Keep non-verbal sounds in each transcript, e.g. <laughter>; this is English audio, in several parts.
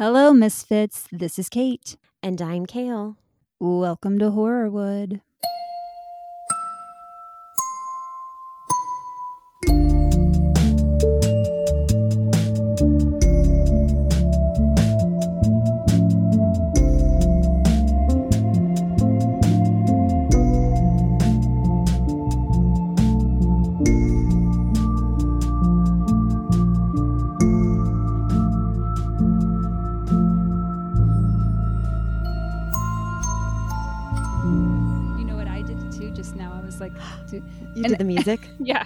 Hello, Misfits. This is Kate. And I'm Kale. Welcome to Horrorwood. Music? <laughs> yeah.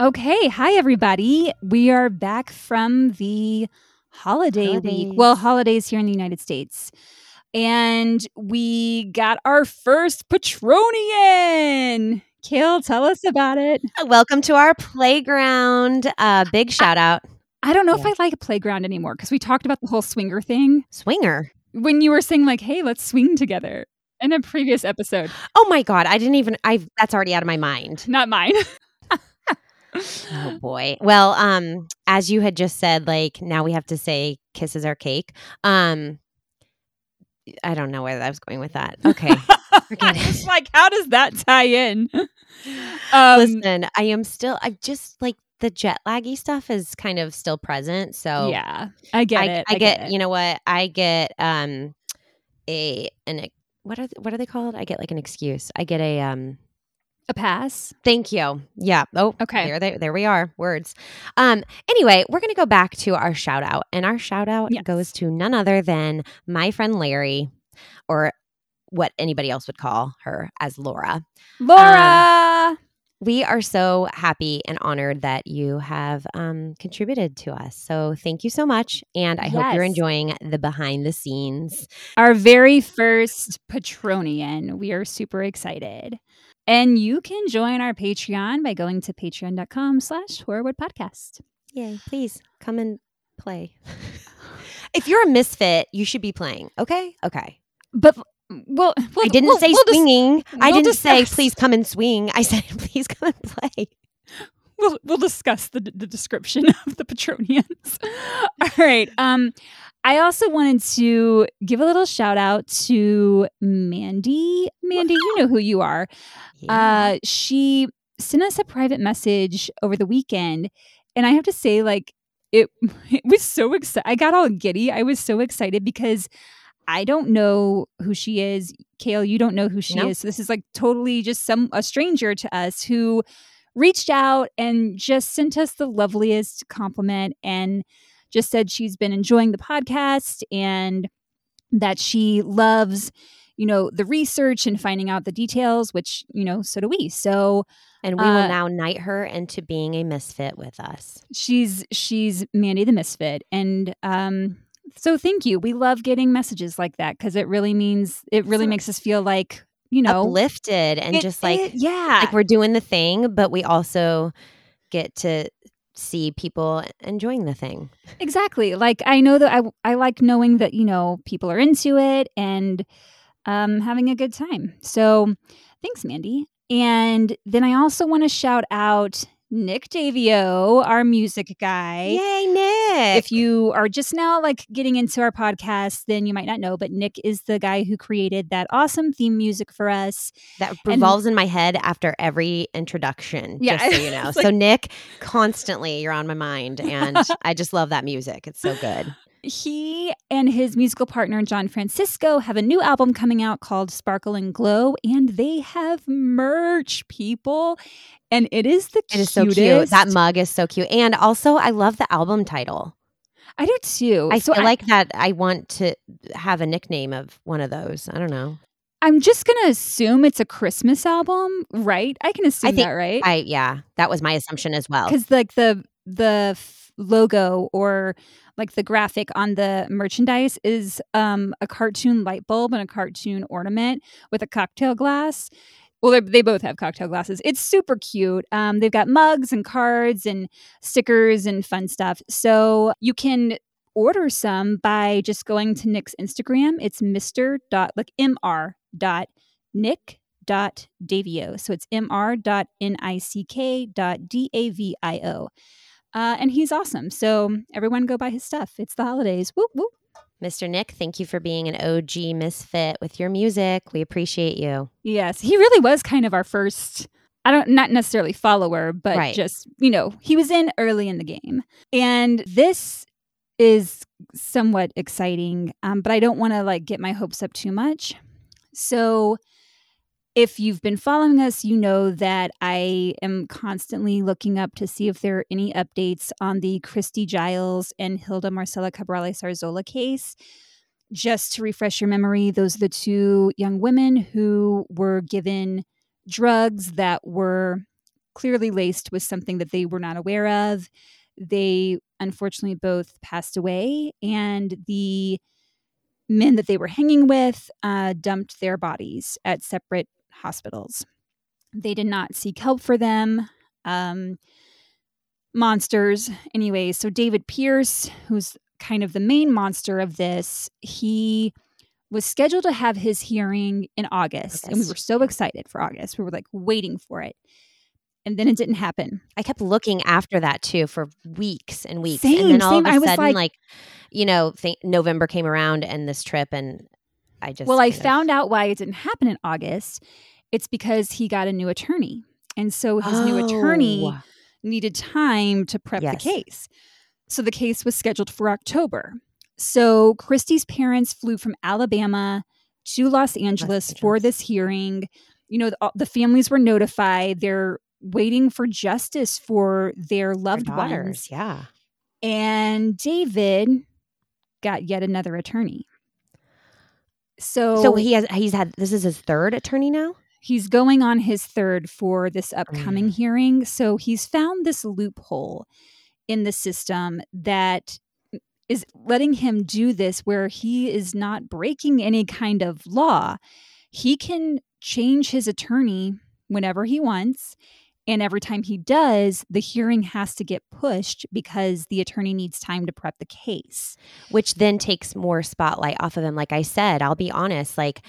Okay. Hi, everybody. We are back from the holiday week. Well, holidays here in the United States. And we got our first Patronian. Kale, tell us about it. Welcome to our playground. Uh, big shout out. I don't know if Yeah. I like a playground anymore because we talked about the whole swinger thing Swinger. when you were saying, like, hey, let's swing together in a previous episode. Oh my God. I didn't even, I that's already out of my mind. Not mine. <laughs> Oh boy. Well, um, as you had just said, like now we have to say kisses are cake. Um, I don't know where I was going with that. Okay. <laughs> It's like, how does that tie in? <laughs> Um, Listen, I am still, I just like the jet laggy stuff is kind of still present. So yeah, I get I, it. I, get, it. you know what? I get um a an what are what are they called? I get like an excuse. I get a um a pass. thank you. Yeah. Oh, Okay. There they there we are. Words. Um anyway, we're going to go back to our shout out and our shout out Yes. goes to none other than my friend Larry or what anybody else would call her as Laura. Laura. We are so happy and honored that you have um, contributed to us. So thank you so much. And I hope you're enjoying the behind the scenes. our very first Patronian. We are super excited. And you can join our Patreon by going to patreon.com slash horrorwood podcast. Yay. Please come and play. <laughs> if you're a misfit, you should be playing. Okay. Okay. But well, we'll I didn't we'll- say we'll dis- swinging. I didn't say please come and swing. I said <laughs> please come and play. we'll, we'll discuss the, the description <laughs> of the Patronians. <laughs> All right. Um, I also wanted to give a little shout out to Mandy. Mandy, you know who you are. Uh, she sent us a private message over the weekend, and I have to say, like, it, it was so excited. I got all giddy. I was so excited because I don't know who she is. Kale, you don't know who she No. is. So this is like totally just some a stranger to us who reached out and just sent us the loveliest compliment and just said she's been enjoying the podcast and that she loves you know the research and finding out the details which you know so do we so and we uh, will now knight her into being a misfit with us. she's she's mandy the misfit and um so thank you we love getting messages like that because it really means it really So- makes us feel like you know Uplifted and it- just like it- yeah like we're doing the thing, but we also get to see people enjoying the thing. Exactly. Like I know that I I like knowing that you know people are into it and um having a good time. So thanks Mandy. And then I also want to shout out Nick Davio, our music guy. Yay, Nick! If you are just now like getting into our podcast, then you might not know, but Nick is the guy who created that awesome theme music for us. that revolves in my head after every introduction. Yeah, just so you <laughs> know. like- so Nick, constantly you're on my mind, and I just love that music. It's so good. He and his musical partner John Francisco have a new album coming out called Sparkle and Glow, and they have merch, people, and it is the It is so cutest. cute. That mug is so cute, and also I love the album title. I do too. I so feel like that. I want to have a nickname of one of those. I don't know. I'm just gonna assume it's a Christmas album, right? I can assume think that, right? I yeah, that was my assumption as well. Because like the the logo or like the graphic on the merchandise is um a cartoon light bulb and a cartoon ornament with a cocktail glass. Well, they both have cocktail glasses. It's super cute. Um, they've got mugs and cards and stickers and fun stuff. So you can order some by just going to Nick's Instagram. It's Mr. dot like Mr. dot Nick dot Davio. So it's Mr. dot N I C K dot D A V I O. Uh, and he's awesome. So everyone go buy his stuff. It's the holidays. Whoop whoop. Mr. Nick, thank you for being an OG misfit with your music. We appreciate you. Yes, he really was kind of our first. I don't not necessarily follower, but Right. just you know he was in early in the game, and this is somewhat exciting. Um, but I don't want to like get my hopes up too much. So, if you've been following us, you know that I am constantly looking up to see if there are any updates on the Christy Giles and Hilda Marcela Cabrales Arzola case. Just to refresh your memory, those are the two young women who were given drugs that were clearly laced with something that they were not aware of. They unfortunately both passed away, and the men that they were hanging with uh, dumped their bodies at separate hospitals. They did not seek help for them. Um, monsters, anyway. So, David Pearce, who's kind of the main monster of this, he was scheduled to have his hearing in August, and we were so excited for August. We were like waiting for it. And then it didn't happen. I kept looking after that too for weeks and weeks. Same, and then all same. of a sudden, like- like, you know, th- November came around and this trip, and I just. Well, I of- found out why it didn't happen in August. It's because he got a new attorney. And so his new attorney Oh. needed time to prep Yes. the case. So the case was scheduled for October. So Christy's parents flew from Alabama to Los Angeles for Angeles. this hearing. You know, the, the families were notified. They're waiting for justice for their Their loved daughters, ones. Yeah. And David got yet another attorney. So, So he has. He's had. This is his third attorney now. he's going on his third for this upcoming Mm. hearing. So he's found this loophole in the system that is letting him do this where he is not breaking any kind of law. He can change his attorney whenever he wants. And every time he does, the hearing has to get pushed because the attorney needs time to prep the case. which then takes more spotlight off of him. Like I said, I'll be honest, like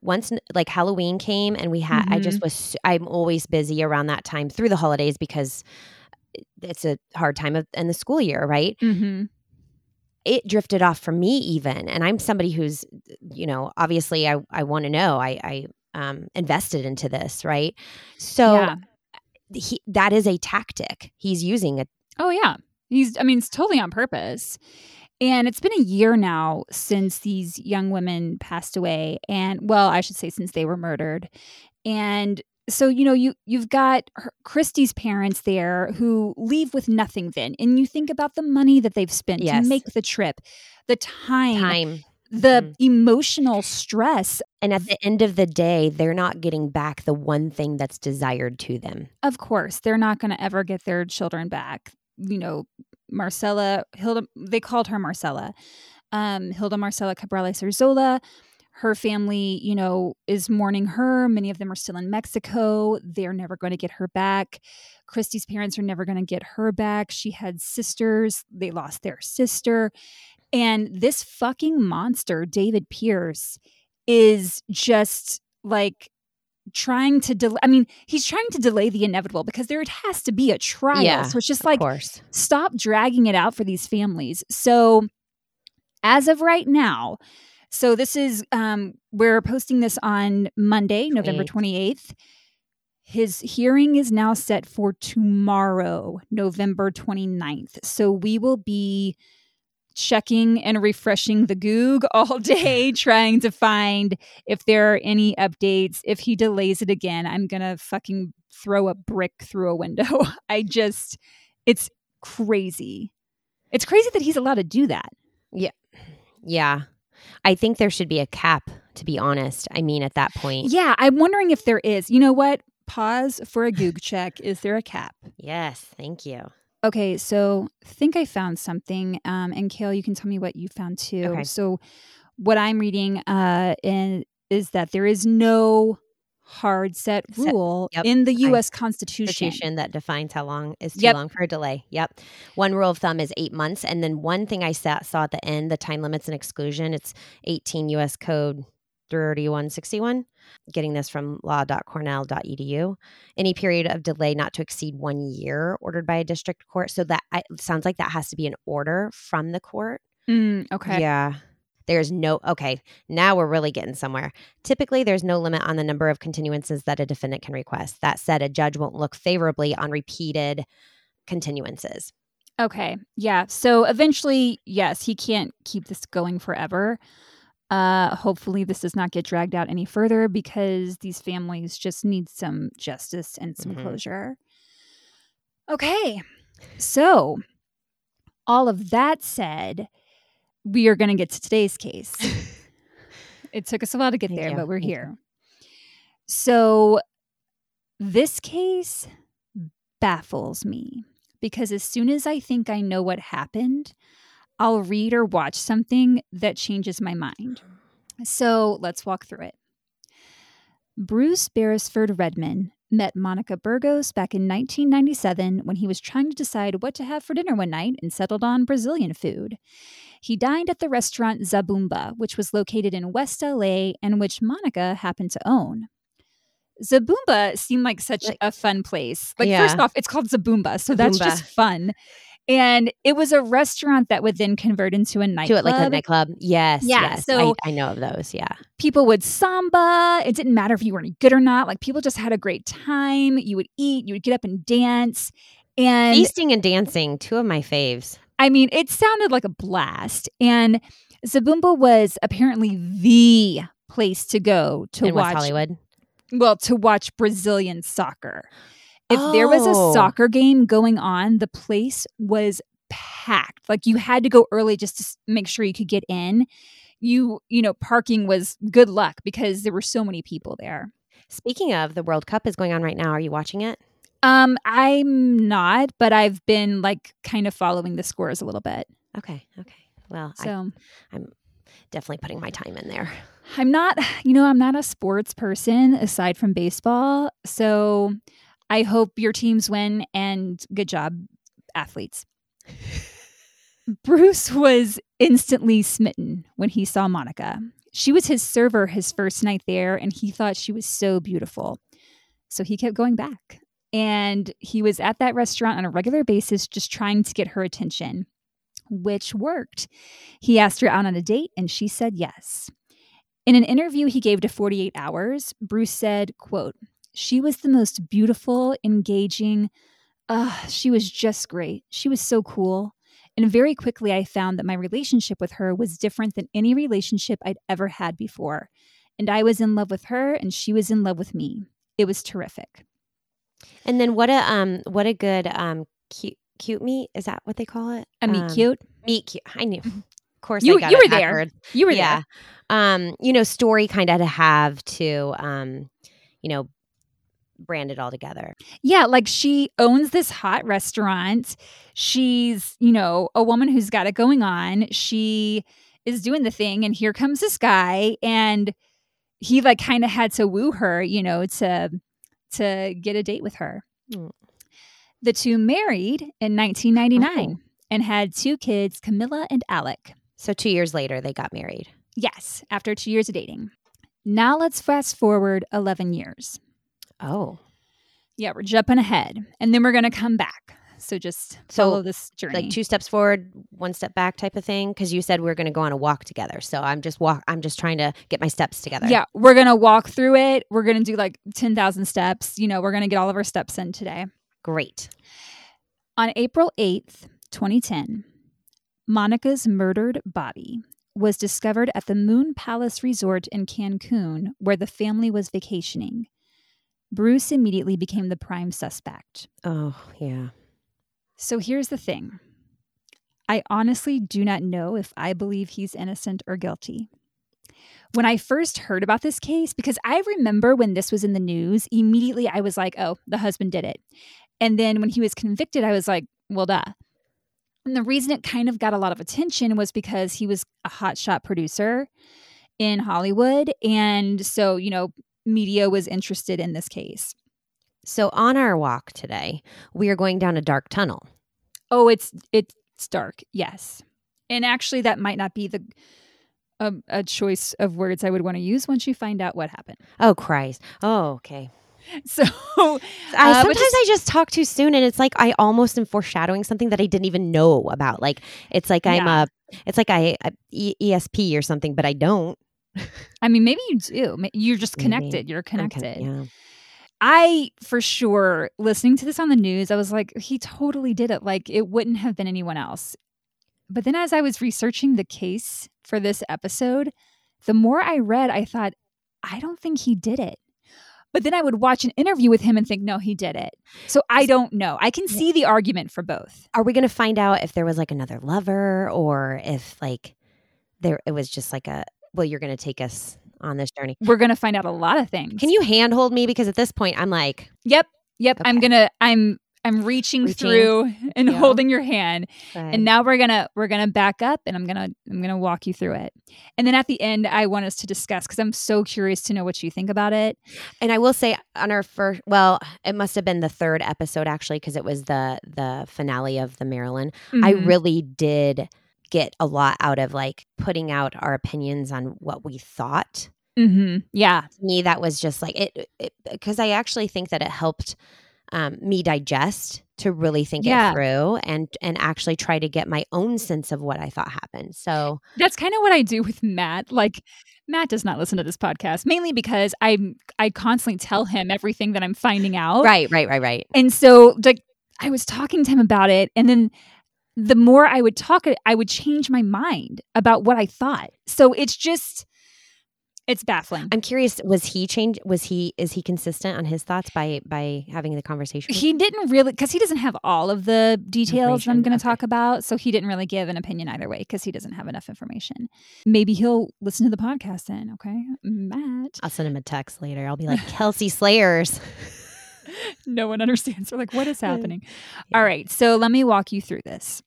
once like Halloween came and we had, I just was, I'm always busy around that time through the holidays because it's a hard time of, in the school year, right? Mm-hmm. It drifted off from me even. And I'm somebody who's, you know, obviously I, I want to know, I, I, um, invested into this, right? So yeah. He, that is a tactic he's using. A, Oh yeah. He's I mean it's totally on purpose. And it's been a year now since these young women passed away and well, I should say since they were murdered. And so you know you you've got her, Christy's parents there who leave with nothing then and you think about the money that they've spent Yes. to make the trip, the time, time. The Mhm. emotional stress. And at the end of the day, they're not getting back the one thing that's desired to them. Of course, they're not going to ever get their children back. You know, Marcela Hilda they called her Marcela. Um, Hilda Marcela Cabrales Arzola. Her family, you know, is mourning her. Many of them are still in Mexico. They're never going to get her back. Christy's parents are never going to get her back. She had sisters. They lost their sister. And this fucking monster, David Pearce, is just like trying to delay. I mean, he's trying to delay the inevitable because there has to be a trial. Yeah, so it's just like, course. stop dragging it out for these families. So, as of right now, so this is um we're posting this on Monday, November 28th. His hearing is now set for tomorrow, November 29th. So we will be checking and refreshing the Goog all <laughs> day, trying to find if there are any updates. If he delays it again, I'm gonna fucking throw a brick through a window. <laughs> I just, it's crazy. It's crazy that he's allowed to do that. Yeah. Yeah. I think there should be a cap, to be honest. I mean, at that point. Yeah, I'm wondering if there is. You know what? Pause for a Goog check. Is there a cap? Yes. Thank you. Okay, so I think I found something. Um, and Kale, you can tell me what you found too. Okay. So, what I'm reading uh, in, is that there is no hard set rule yep, in the U.S. Constitution. Constitution that defines how long is too Yep. long for a delay. Yep. One rule of thumb is eight months. And then one thing I sa- saw at the end, the time limits and exclusion, it's 18 U.S. Code 3161. Getting this from law.cornell.edu. Any period of delay not to exceed one year ordered by a district court. So that I, sounds like that has to be an order from the court. Mm, okay. Yeah. There's no, okay, now we're really getting somewhere. Typically, there's no limit on the number of continuances that a defendant can request. That said, a judge won't look favorably on repeated continuances. Okay. Yeah. So eventually, yes, he can't keep this going forever. Uh, hopefully, this does not get dragged out any further because these families just need some justice and some Mhm. closure. Okay. So, all of that said, we are going to get to today's case. <laughs> it took us a while to get Thank there, you. but we're Thank you. here. So, this case baffles me because as soon as I think I know what happened, I'll read or watch something that changes my mind. So let's walk through it. Bruce Beresford Redman met Monica Burgos back in 1997 when he was trying to decide what to have for dinner one night and settled on Brazilian food. He dined at the restaurant Zabumba, which was located in West LA and which Monica happened to own. Zabumba seemed like such Like- a fun place. Like, Yeah. first off, it's called Zabumba, so that's just fun. And it was a restaurant that would then convert into a Do nightclub. it like a nightclub. Yes. Yeah, Yes. so- I, I know of those. Yeah. people would samba. It didn't matter if you were any good or not. Like people just had a great time. You would eat, you would get up and dance. And Feasting and dancing, two of my faves. I mean, it sounded like a blast. And Zabumba was apparently the place to go to in watch West Hollywood. well, to watch Brazilian soccer. If there was a Oh. soccer game going on, the place was packed. Like you had to go early just to make sure you could get in. You, you know, parking was good luck because there were so many people there. Speaking of, the World Cup is going on right now. Are you watching it? Um, I'm not, but I've been like kind of following the scores a little bit. Okay. Okay. Well, so I'm definitely putting my time in there. I'm not, <sighs> you know, I'm not a sports person aside from baseball. So I hope your teams win and good job, athletes. Bruce was instantly smitten when he saw Monica. She was his server his first night there, and he thought she was so beautiful. So he kept going back. And he was at that restaurant on a regular basis, just trying to get her attention, which worked. He asked her out on a date, and she said yes. In an interview he gave to 48 Hours, Bruce said, quote, She was the most beautiful, engaging, uh, she was just great. She was so cool. And very quickly I found that my relationship with her was different than any relationship I'd ever had before. And I was in love with her and she was in love with me. It was terrific. And then what a um what a good um cute cute meat is that what they call it? A meet Um, cute. Meet cute. I knew. Of course, You- I got you were there. You were there. Um, you know, story kind of to have to um, you know, brand it all together. Yeah, like she owns this hot restaurant. She's, you know, a woman who's got it going on. She is doing the thing, and here comes this guy, and he like kind of had to woo her, you know, to to get a date with her. Hmm. The two married in 1999 Oh. and had two kids, Camilla and Alec. So two years later, they got married. Yes, after two years of dating. Now let's fast forward 11 years. Oh, Yeah, we're jumping ahead, and then we're going to come back. So just So, follow this journey. like two steps forward, one step back, type of thing. Because you said we are going to go on a walk together. So I'm just walk. I'm just trying to get my steps together. Yeah, we're going to walk through it. We're going to do like 10,000 steps. You know, we're going to get all of our steps in today. Great. On April 8th, 2010, Monica's murdered body was discovered at the Moon Palace Resort in Cancun, where the family was vacationing. Bruce immediately became the prime suspect. Oh yeah. So here's the thing I honestly do not know if I believe he's innocent or guilty. When I first heard about this case, because I remember when this was in the news, immediately I was like, oh, the husband did it. And then when he was convicted, I was like, well, duh. And the reason it kind of got a lot of attention was because he was a hotshot producer in Hollywood. And so, you know, media was interested in this case. So on our walk today, we are going down a dark tunnel. Oh, it's it's dark. Yes, and actually, that might not be the a, a choice of words I would want to use once you find out what happened. Oh Christ. Oh okay. <laughs> So, Uh, sometimes I just talk too soon, and it's like I almost am foreshadowing something that I didn't even know about. Like it's like I'm Yeah. a It's like I, I ESP or something, but I don't. I mean, maybe you do. You're just Maybe. connected. You're I'm connected. yeah. I, for sure, listening to this on the news, I was like, he totally did it. Like, it wouldn't have been anyone else. But then as I was researching the case for this episode, the more I read, I thought, I don't think he did it. But then I would watch an interview with him and think, no, he did it. So I don't know. I can see the argument for both. Are we going to find out if there was like another lover or if like there it was just like a well, you're going to take us on this journey. We're going to find out a lot of things. Can you handhold me because at this point I'm like Yep. Yep. I'm going to, I'm, I'm reaching, Reaching. through <laughs> and Yeah. holding your hand. and and now we're gonna we're gonna back up and i'm gonna i'm gonna walk you through it and then at the end i want us to discuss because i'm so curious to know what you think about it And I will say on our first, well, it must have been the third episode actually, because it was the the finale of the Maryland. I Mhm. really did get a lot out of like putting out our opinions on what we thought. Mhm. yeah To me, that was just like it, because I actually think that it helped um, me digest to really think Yeah. it through and and actually try to get my own sense of what I thought happened. So that's kind of what i do with matt like matt does not listen to this podcast mainly because i'm i constantly tell him everything that i'm finding out right, right, right, right. and so like i was talking to him about it and then the more i would talk i would change my mind about what i thought so it's just it's baffling I'm curious. Was he change? Was he is he consistent on his thoughts by by having the conversation? he didn't really because he doesn't have all of the details I'm going to okay. talk about, so he didn't really give an opinion either way because he doesn't have enough information. Maybe he'll listen to the podcast then. Okay, Matt. I'll send him a text later. I'll be like, <laughs> Kelsey Slayers. <laughs> no one understands. We're like, what is happening? Yeah. All right, so let me walk you through this.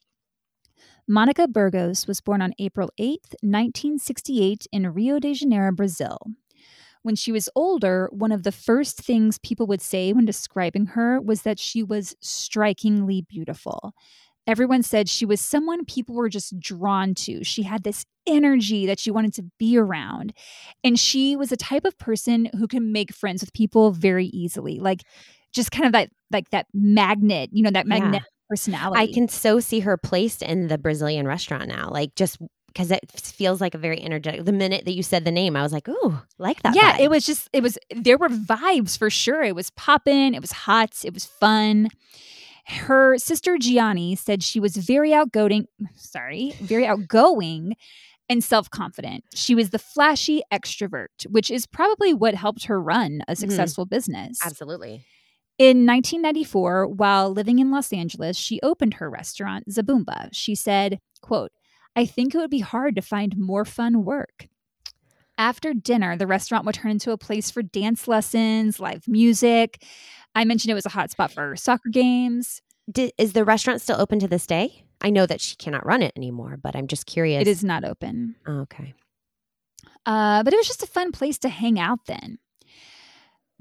Monica Burgos was born on April 8th, 1968, in Rio de Janeiro, Brazil. When she was older, one of the first things people would say when describing her was that she was strikingly beautiful. Everyone said she was someone people were just drawn to. She had this energy that she wanted to be around. And she was a type of person who can make friends with people very easily. Like just kind of that like that magnet, you know, that Yeah. magnetic personality. I can so see her placed in the Brazilian restaurant now. Like just because it feels like a very energetic. The minute that you said the name, I was like, ooh, like that. yeah, vibe. it was just it was there were vibes for sure. It was popping, it was hot, it was fun. Her sister Gianni said she was very outgoing, sorry, very outgoing and self-confident. She was the flashy extrovert, which is probably what helped her run a mm-hmm. successful business. absolutely. In 1994, while living in Los Angeles, she opened her restaurant, Zabumba. She said, quote, I think it would be hard to find more fun work. After dinner, the restaurant would turn into a place for dance lessons, live music. I mentioned it was a hotspot for soccer games. Di- is the restaurant still open to this day? I know that she cannot run it anymore, but I'm just curious. It is not open. Oh, okay. Uh, but it was just a fun place to hang out then.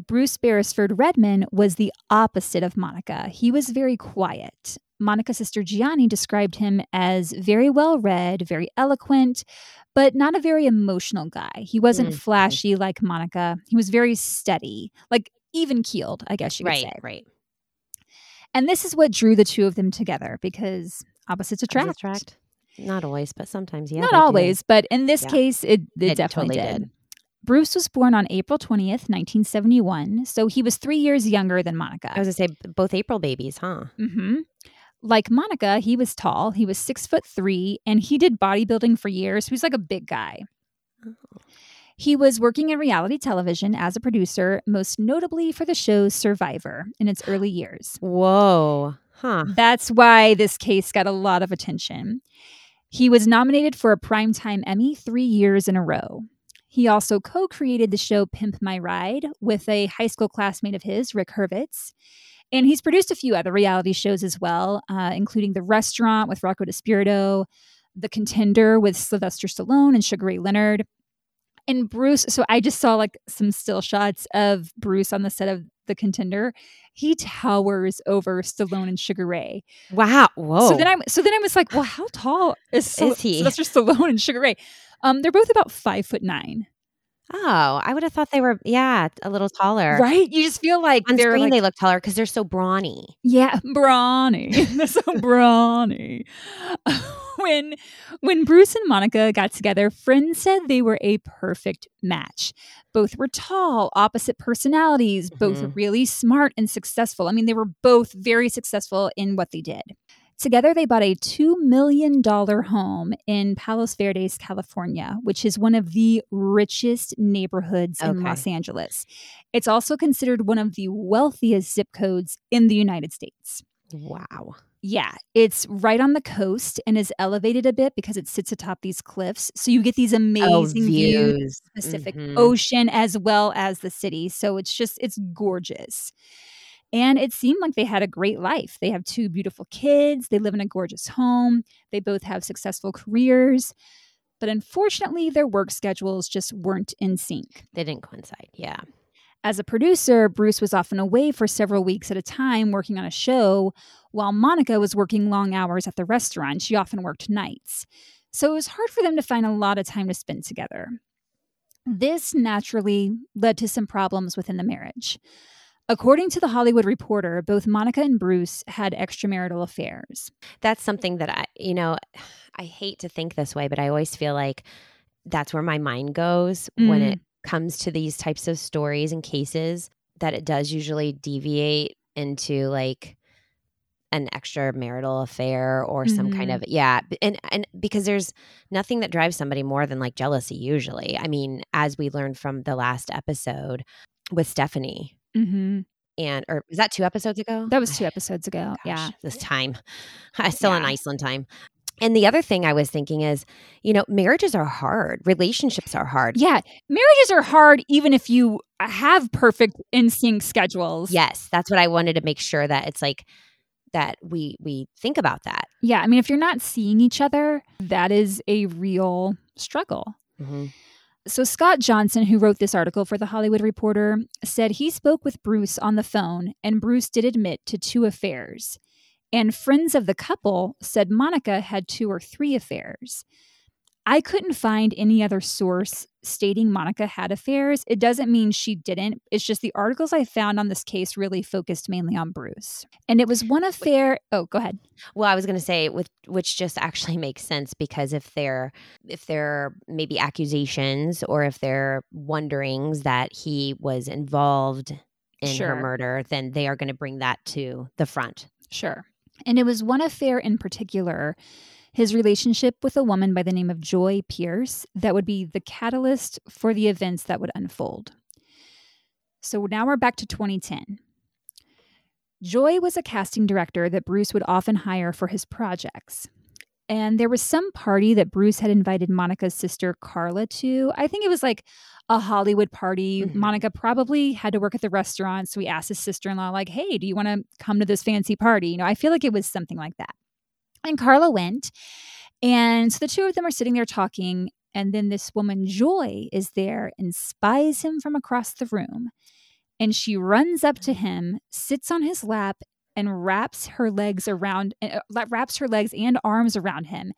Bruce Beresford Redman was the opposite of Monica. He was very quiet. Monica's sister Gianni described him as very well read, very eloquent, but not a very emotional guy. He wasn't Mm. flashy like Monica. He was very steady, like even keeled, I guess you could Right, say. right. And this is what drew the two of them together because opposites attract. Attract. Not always, but sometimes, yeah. Not they do. always, but in this Yeah. case, it, it, It definitely totally did. did. Bruce was born on April 20th, 1971, so he was three years younger than Monica. I was gonna say both April babies, huh? hmm Like Monica, he was tall. He was six foot three, and he did bodybuilding for years. He was like a big guy. Oh. He was working in reality television as a producer, most notably for the show Survivor in its early years. Whoa, huh? That's why this case got a lot of attention. He was nominated for a Primetime Emmy three years in a row. He also co created the show Pimp My Ride with a high school classmate of his, Rick Hurwitz. And he's produced a few other reality shows as well, uh, including The Restaurant with Rocco DiSpirito, The Contender with Sylvester Stallone and Sugar Ray Leonard. And Bruce, so I just saw like some still shots of Bruce on the set of The Contender. He towers over Stallone and Sugar Ray. Wow. Whoa. So then I so then I was like, well, how tall is, Syl- Is he? Sylvester Stallone and Sugar Ray? Um, they're both about five foot nine. Oh, I would have thought they were, yeah, a little taller. Right? You just feel like On they're screen, like, they look taller because they're so brawny. yeah, brawny. <laughs> They're so brawny. <laughs> when when Bruce and Monica got together, friends said they were a perfect match. Both were tall, opposite personalities, both Mhm. really smart and successful. I mean, they were both very successful in what they did. Together, they bought a $2 million home in Palos Verdes, California, which is one of the richest neighborhoods in Okay. Los Angeles. It's also considered one of the wealthiest zip codes in the United States. Wow. Yeah, it's right on the coast and is elevated a bit because it sits atop these cliffs. So you get these amazing views Oh, views. Pacific Mhm. Ocean as well as the city. So it's just it's gorgeous. And it seemed like they had a great life. They have two beautiful kids, they live in a gorgeous home, they both have successful careers. But unfortunately, their work schedules just weren't in sync. They didn't coincide. Yeah. As a producer, Bruce was often away for several weeks at a time working on a show, while Monica was working long hours at the restaurant. She often worked nights. So it was hard for them to find a lot of time to spend together. This naturally led to some problems within the marriage. According to the Hollywood Reporter, both Monica and Bruce had extramarital affairs. That's something that I, you know, I hate to think this way, but I always feel like that's where my mind goes when Mm. it comes to these types of stories and cases, that it does usually deviate into like an extramarital affair or some kind Mhm. of yeah and and because there's nothing that drives somebody more than like jealousy usually i mean as we learned from the last episode with stephanie Mm-hmm. and or was that two episodes ago That was two <sighs> episodes ago. Gosh, yeah. this time. <laughs> I'm still in Iceland time. And the other thing I was thinking is, you know, marriages are hard, relationships are hard. Yeah. Marriages are hard even if you have perfect in sync schedules. Yes, that's what I wanted to make sure that it's like that we we think about that. Yeah. I mean, if you're not seeing each other, that is a real struggle. So, Scott Johnson, who wrote this article for The Hollywood Reporter, said he spoke with Bruce on the phone, and Bruce did admit to two affairs. And friends of the couple said Monica had two or three affairs. I couldn't find any other source stating Monica had affairs. It doesn't mean she didn't. It's just the articles I found on this case really focused mainly on Bruce. And it was one affair. Oh, go ahead. Well, I was going to say with which just actually <laughs> makes sense because if there if there are maybe accusations or if there are wonderings that he was involved in Sure. her murder, then they are going to bring that to the front. Sure. And it was one affair in particular, his relationship with a woman by the name of Joy Pierce, that would be the catalyst for the events that would unfold. So now we're back to 2010. Joy was a casting director that Bruce would often hire for his projects. And there was some party that Bruce had invited Monica's sister Carla to. I think it was like a Hollywood party. Mhm. Monica probably had to work at the restaurant. So he asked his sister in law, like, hey, do you want to come to this fancy party? You know, I feel like it was something like that. And Carla went. And so the two of them are sitting there talking. And then this woman, Joy, is there and spies him from across the room. And she runs up to him, sits on his lap, and wraps her legs around, uh, wraps her legs and arms around him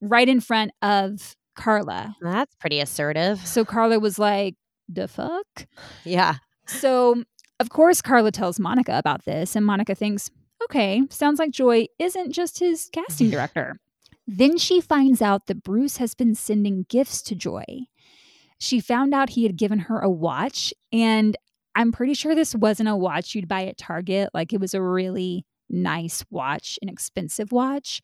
right in front of Carla. That's pretty assertive. So Carla was like, the fuck? Yeah. So, of course, Carla tells Monica about this, and Monica thinks, okay, sounds like Joy isn't just his casting <laughs> director. then she finds out that Bruce has been sending gifts to Joy. She found out he had given her a watch, and I'm pretty sure this wasn't a watch you'd buy at Target. Like, it was a really nice watch, an expensive watch.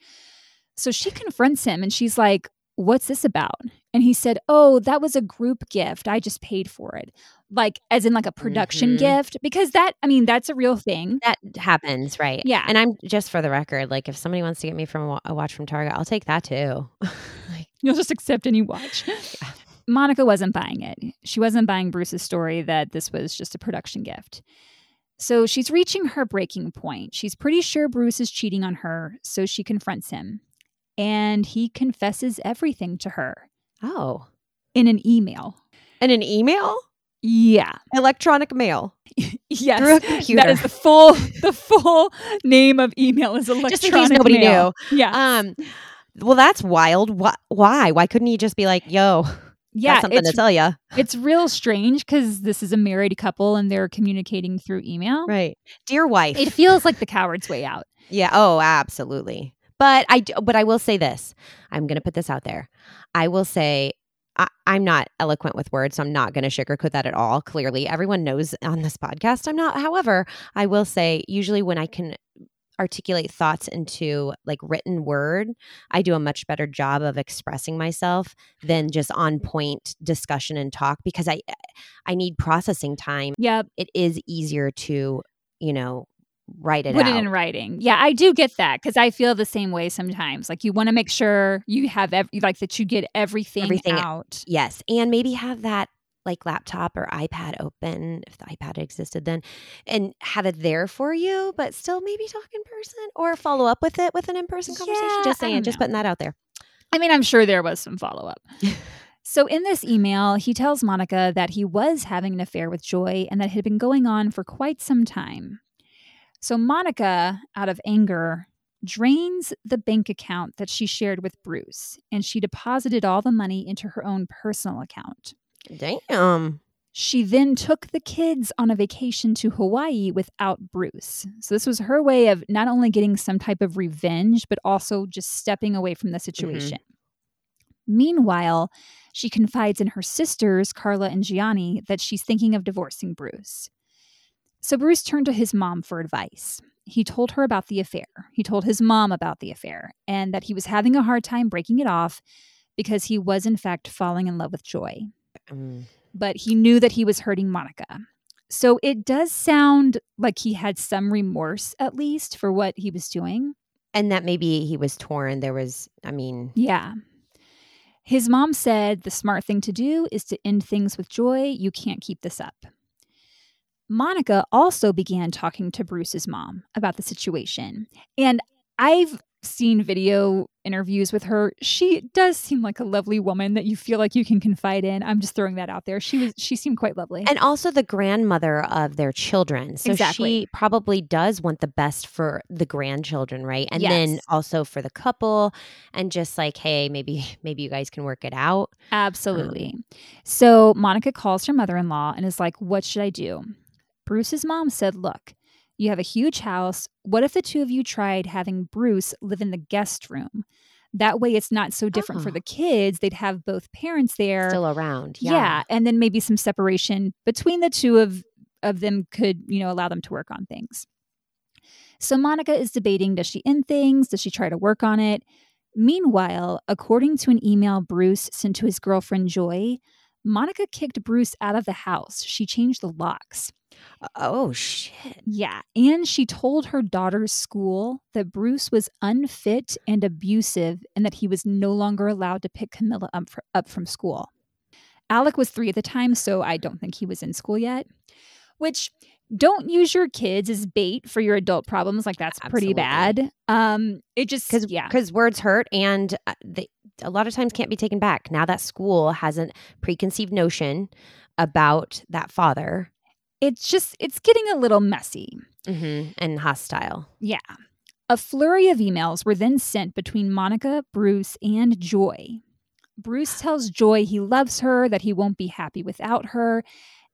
So she confronts him and she's like, What's this about? And he said, Oh, that was a group gift. I just paid for it. Like, as in like a production Mhm. gift, because that, I mean, that's a real thing. That happens, right? Yeah. And I'm just for the record, like if somebody wants to get me from a watch from Target, I'll take that too. <laughs> like, You'll just accept any watch. <laughs> Monica wasn't buying it. She wasn't buying Bruce's story that this was just a production gift. So she's reaching her breaking point. She's pretty sure Bruce is cheating on her, so she confronts him. And he confesses everything to her oh, in an email. In an email, Yeah. electronic mail <laughs> Yes. through a computer. That is the full the full name of email is electronic Just in case nobody mail. Yeah. um, well, that's wild. Why? Why? Why couldn't he just be like, "Yo, <laughs> yeah, something to tell you. it's real strange because this is a married couple and they're communicating through email. Right. Dear wife. It feels like the coward's way out. Yeah. Oh, absolutely. But I, but I will say this. I'm going to put this out there. I will say I, I'm not eloquent with words, so I'm not going to sugarcoat that at all. Clearly, everyone knows on this podcast I'm not. However, I will say usually when I can articulate thoughts into like written word, I do a much better job of expressing myself than just on point discussion and talk because I I need processing time. Yep. It is easier to, you know, write it Put out. it in writing. Yeah, I do get that because I feel the same way sometimes. Like you want to make sure you have ev- like that you get everything, Everything out. Yes. And maybe have that like laptop or iPad open if the iPad existed then and have it there for you, but still maybe talk in person or follow up with it with an in person conversation. Yeah, just saying, just putting that out there. I mean, I'm sure there was some follow up. <laughs> so, in this email, he tells Monica that he was having an affair with Joy and that it had been going on for quite some time. So, Monica, out of anger, drains the bank account that she shared with Bruce and she deposited all the money into her own personal account. Damn. She then took the kids on a vacation to Hawaii without Bruce. So, this was her way of not only getting some type of revenge, but also just stepping away from the mm-hmm. situation. Meanwhile, she confides in her sisters, Carla and Gianni, that she's thinking of divorcing Bruce. So, Bruce turned to his mom for advice. He told her about the affair. He told his mom about the affair and that he was having a hard time breaking it off because he was, in fact, falling in love with Joy Mm. but he knew that he was hurting Monica. So it does sound like he had some remorse, at least, for what he was doing. And that maybe he was torn. There was, I mean, Yeah. His mom said the smart thing to do is to end things with joy. You can't keep this up. Monica also began talking to Bruce's mom about the situation. And I've seen video interviews with her. She does seem like a lovely woman that you feel like you can confide in. I'm just throwing that out there. She was she seemed quite lovely. and also the grandmother of their children. So Exactly. she probably does want the best for the grandchildren, right? And then also for the couple and just like, hey, maybe maybe you guys can work it out. Absolutely. Um, so Monica calls her mother in law and is like, What should I do? Bruce's mom said, Look, you have a huge house. What if the two of you tried having Bruce live in the guest room? That way it's not so different for Oh. the kids. They'd have both parents there. Still around. yeah. Yeah. And then maybe some separation between the two of of them could, you know, allow them to work on things. So Monica is debating does she end things? Does she try to work on it? Meanwhile, according to an email Bruce sent to his girlfriend Joy, Monica kicked Bruce out of the house. She changed the locks. Oh shit. Yeah. And she told her daughter's school that Bruce was unfit and abusive and that he was no longer allowed to pick Camilla up, fr- up from school. Alec was three at the time, so I don't think he was in school yet. Which don't use your kids as bait for your adult problems. Like that's pretty Absolutely. bad. Um, it just because yeah, because words hurt and uh, they a lot of times can't be taken back now that school has a preconceived notion about that father it's just it's getting a little messy. mm-hmm. and hostile Yeah. A flurry of emails were then sent between Monica, Bruce, and Joy. Bruce tells Joy he loves her, that he won't be happy without her,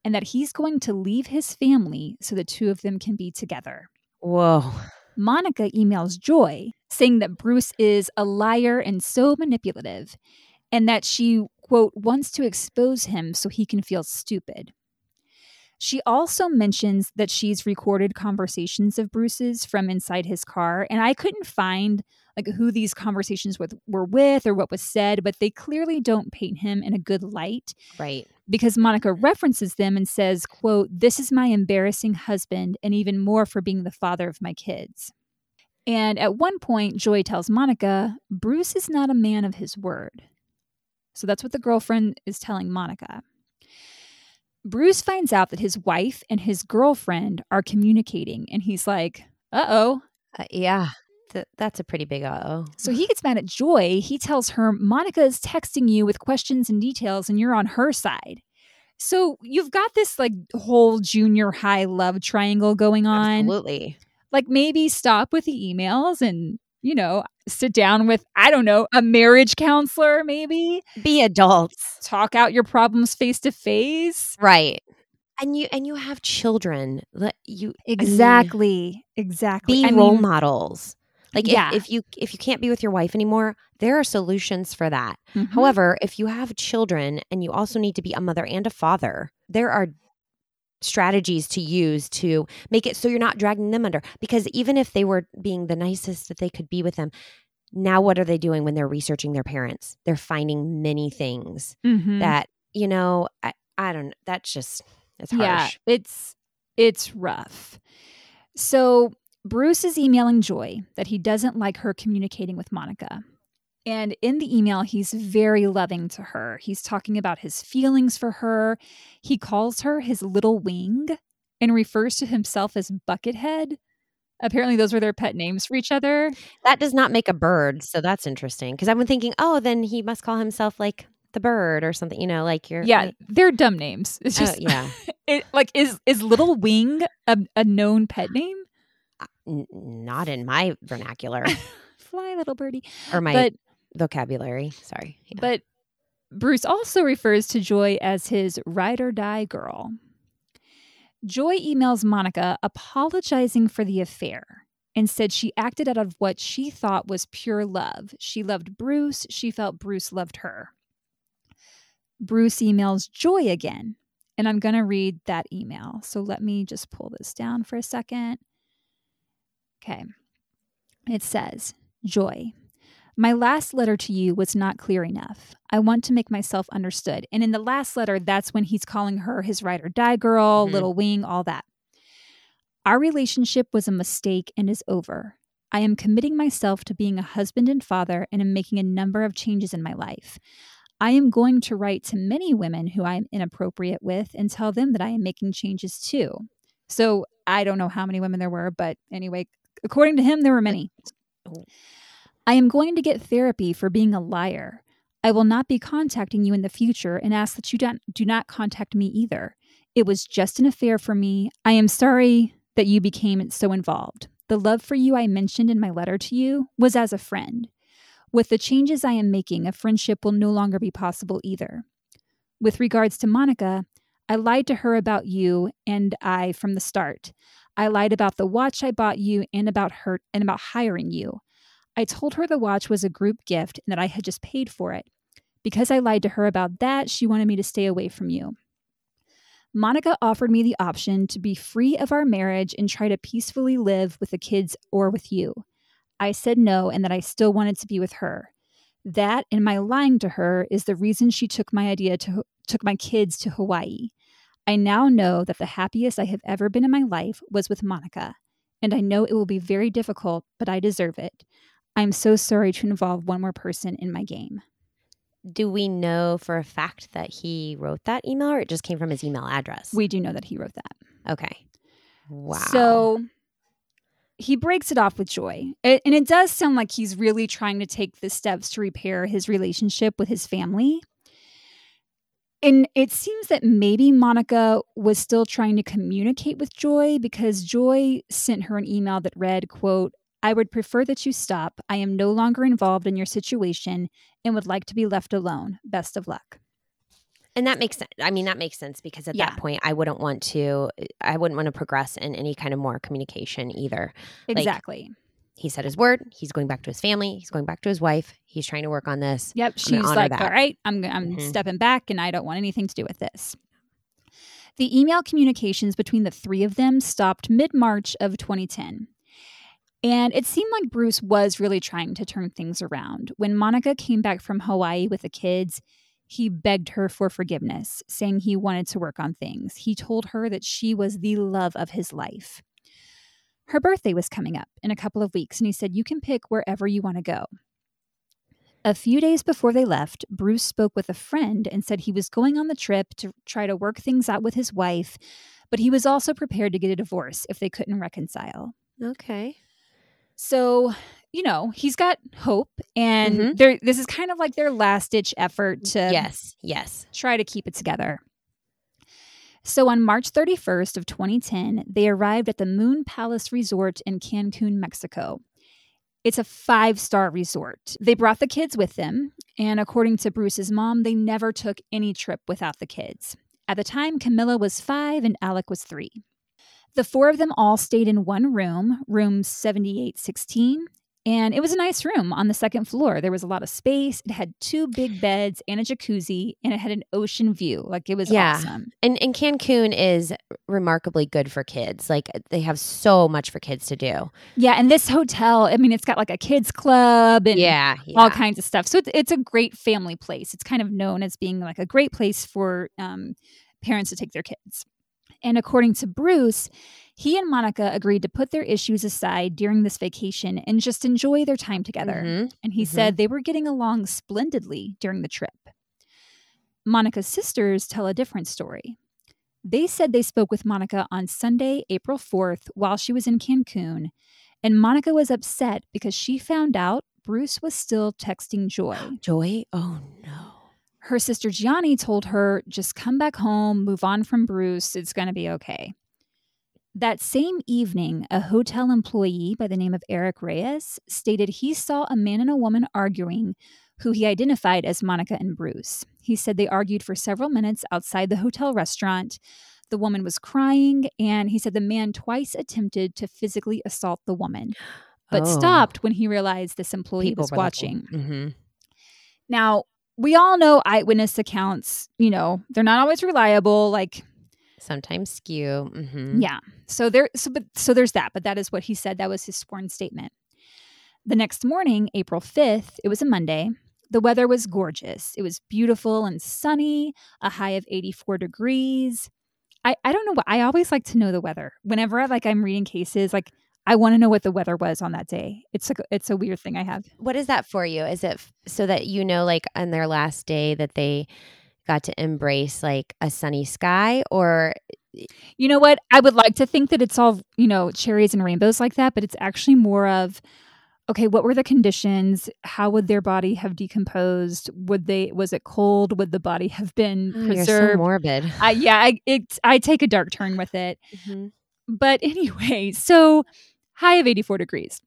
and that he's going to leave his family so the two of them can be together. whoa Monica emails Joy saying that Bruce is a liar and so manipulative, and that she, quote, wants to expose him so he can feel stupid. She also mentions that she's recorded conversations of Bruce's from inside his car, and I couldn't find like who these conversations with were with or what was said, but they clearly don't paint him in a good light right because Monica references them and says, quote, this is my embarrassing husband and even more for being the father of my kids. And at one point, Joy tells Monica, Bruce is not a man of his word. So that's what the girlfriend is telling Monica. Bruce finds out that his wife and his girlfriend are communicating, and he's like, uh oh. uh, yeah Th- that's a pretty big uh-oh So he gets mad at Joy. He tells her, Monica is texting you with questions and details, and you're on her side. So you've got this like whole junior high love triangle going on. absolutely Like maybe stop with the emails and you know, sit down with, I don't know, a marriage counselor, maybe. Be adults. Talk out your problems face to face. Right. And you and you have children. You exactly, I mean, exactly. Be I role mean, models. Like yeah. if, if, you if you can't be with your wife anymore, there are solutions for that. Mm-hmm. However, if you have children and you also need to be a mother and a father, there are strategies to use to make it so you're not dragging them under. Because even if they were being the nicest that they could be with them, now what are they doing when they're researching their parents? They're finding many things mm-hmm. that, you know, I, I don't that's just it's harsh. Yeah, it's it's rough. So Bruce is emailing Joy that he doesn't like her communicating with Monica. And in the email, he's very loving to her. He's talking about his feelings for her. He calls her his little wing and refers to himself as Buckethead. Apparently, those were their pet names for each other. That does not make a bird. So that's interesting. Because I've been thinking, oh, then he must call himself like the bird or something, you know, like you're. Yeah, like, they're dumb names. It's oh, just, oh, yeah. <laughs> It, like, is, is Little Wing a, a known pet name? N- not in my vernacular. <laughs> Fly, little birdie. Or my but, vocabulary. Sorry. Yeah. But Bruce also refers to Joy as his ride or die girl. Joy emails Monica apologizing for the affair and said she acted out of what she thought was pure love. She loved Bruce. She felt Bruce loved her. Bruce emails Joy again, and I'm going to read that email. So let me just pull this down for a second. Okay. It says, Joy, my last letter to you was not clear enough. I want to make myself understood. And in the last letter, that's when he's calling her his ride or die girl, mm-hmm. little wing, all that. Our relationship was a mistake and is over. I am committing myself to being a husband and father and am making a number of changes in my life. I am going to write to many women who I am inappropriate with and tell them that I am making changes too. So I don't know how many women there were, but anyway, According to him, there were many. Oh. I am going to get therapy for being a liar. I will not be contacting you in the future and ask that you don't, do not contact me either. It was just an affair for me. I am sorry that you became so involved. The love for you I mentioned in my letter to you was as a friend. With the changes I am making, a friendship will no longer be possible either. With regards to Monica, I lied to her about you and I from the start. I lied about the watch I bought you and about her and about hiring you. I told her the watch was a group gift and that I had just paid for it. Because I lied to her about that, she wanted me to stay away from you. Monica offered me the option to be free of our marriage and try to peacefully live with the kids or with you. I said no and that I still wanted to be with her. That and my lying to her is the reason she took my idea to took my kids to Hawaii. I now know that the happiest I have ever been in my life was with Monica, and I know it will be very difficult, but I deserve it. I'm so sorry to involve one more person in my game. Do we know for a fact that he wrote that email or it just came from his email address? We do know that he wrote that. Okay. Wow. So he breaks it off with Joy. It, and it does sound like he's really trying to take the steps to repair his relationship with his family. And it seems that maybe Monica was still trying to communicate with Joy because Joy sent her an email that read, quote, I would prefer that you stop. I am no longer involved in your situation and would like to be left alone. Best of luck. And that makes sense. I mean, that makes sense because at yeah. that point, I wouldn't want to. I wouldn't want to progress in any kind of more communication either. Exactly. Like, he said his word. He's going back to his family. He's going back to his wife. He's trying to work on this. Yep. She's like, that. all right, I'm, I'm mm-hmm. stepping back and I don't want anything to do with this. The email communications between the three of them stopped mid March of 2010. And it seemed like Bruce was really trying to turn things around. When Monica came back from Hawaii with the kids, he begged her for forgiveness, saying he wanted to work on things. He told her that she was the love of his life. Her birthday was coming up in a couple of weeks, and he said, You can pick wherever you want to go. A few days before they left, Bruce spoke with a friend and said he was going on the trip to try to work things out with his wife, but he was also prepared to get a divorce if they couldn't reconcile. Okay. So, you know, he's got hope and mm-hmm. this is kind of like their last ditch effort to Yes, yes. try to keep it together. So on March 31st of 2010, they arrived at the Moon Palace Resort in Cancun, Mexico. It's a five star resort. They brought the kids with them, and according to Bruce's mom, they never took any trip without the kids. At the time, Camilla was five and Alec was three. The four of them all stayed in one room, room 7816, and it was a nice room on the second floor. There was a lot of space. It had two big beds and a jacuzzi, and it had an ocean view. Like it was Yeah. awesome. And and Cancun is remarkably good for kids. Like they have so much for kids to do. Yeah, and this hotel, I mean, it's got like a kids club and yeah, all kinds of stuff. So it's, it's a great family place. It's kind of known as being like a great place for um, parents to take their kids. And according to Bruce, he and Monica agreed to put their issues aside during this vacation and just enjoy their time together. Mhm. And he Mhm. said they were getting along splendidly during the trip. Monica's sisters tell a different story. They said they spoke with Monica on Sunday, April 4th, while she was in Cancun, and Monica was upset because she found out Bruce was still texting Joy. <gasps> Joy. Oh no. Her sister Gianni told her, just come back home, move on from Bruce, it's going to be okay. That same evening, a hotel employee by the name of Eric Reyes stated he saw a man and a woman arguing, who he identified as Monica and Bruce. He said they argued for several minutes outside the hotel restaurant. The woman was crying, and he said the man twice attempted to physically assault the woman, but Oh. stopped when he realized this employee was were like, watching. mhm. Now, we all know eyewitness accounts, you know, they're not always reliable. Like, Sometimes skew. hmm yeah. So there so but so there's that, but that is what he said. That was his sworn statement. The next morning, April 5th, it was a Monday. The weather was gorgeous. It was beautiful and sunny, a high of 84 degrees. I, I don't know what I always like to know the weather. Whenever I like I'm reading cases, like I want to know what the weather was on that day. It's a it's a weird thing I have. What is that for you? Is it f- so that you know, like on their last day, that they got to embrace like a sunny sky, or You know what? I would like to think that it's all, you know, cherries and rainbows like that, but it's actually more of okay, what were the conditions? How would their body have decomposed? Would they was it cold? Would the body have been Oh, you're so preserved? morbid. I, yeah, I it I take a dark turn with it. Mhm. But <laughs> anyway, so high of 84 degrees.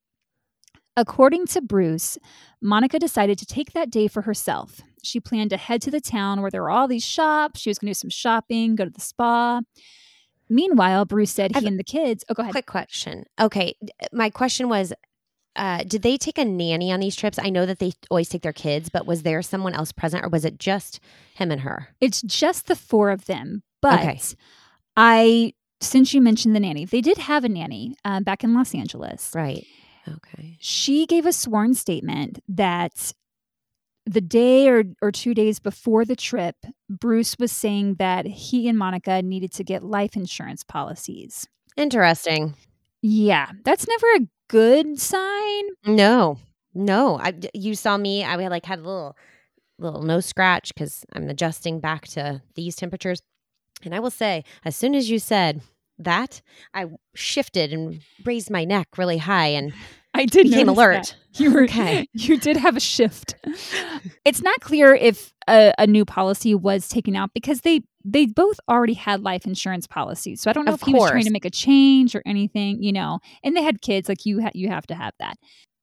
According to Bruce, Monica decided to take that day for herself. She planned to head to the town where there were all these shops. She was going to do some shopping, go to the spa. Meanwhile, Bruce said he I've- and the kids. Oh, go ahead. Quick question. Okay, my question was. Uh, did they take a nanny on these trips? I know that they always take their kids, but was there someone else present, or was it just him and her? It's just the four of them. But Okay. I, since you mentioned the nanny, they did have a nanny uh, back in Los Angeles. Right. Okay. she gave a sworn statement that the day or, or two days before the trip, Bruce was saying that he and Monica needed to get life insurance policies. Interesting. Yeah, that's never a good sign. No, no. I, you saw me. I like had a little little no scratch because I'm adjusting back to these temperatures. And I will say, as soon as you said that, I shifted and raised my neck really high and <laughs> I did became alert. that. You were Okay. <laughs> You did have a shift. it's not clear if a, a new policy was taken out because they they both already had life insurance policies. So I don't know Of if he was trying to make a change or anything, you know. And they had kids, like you ha- you have to have that.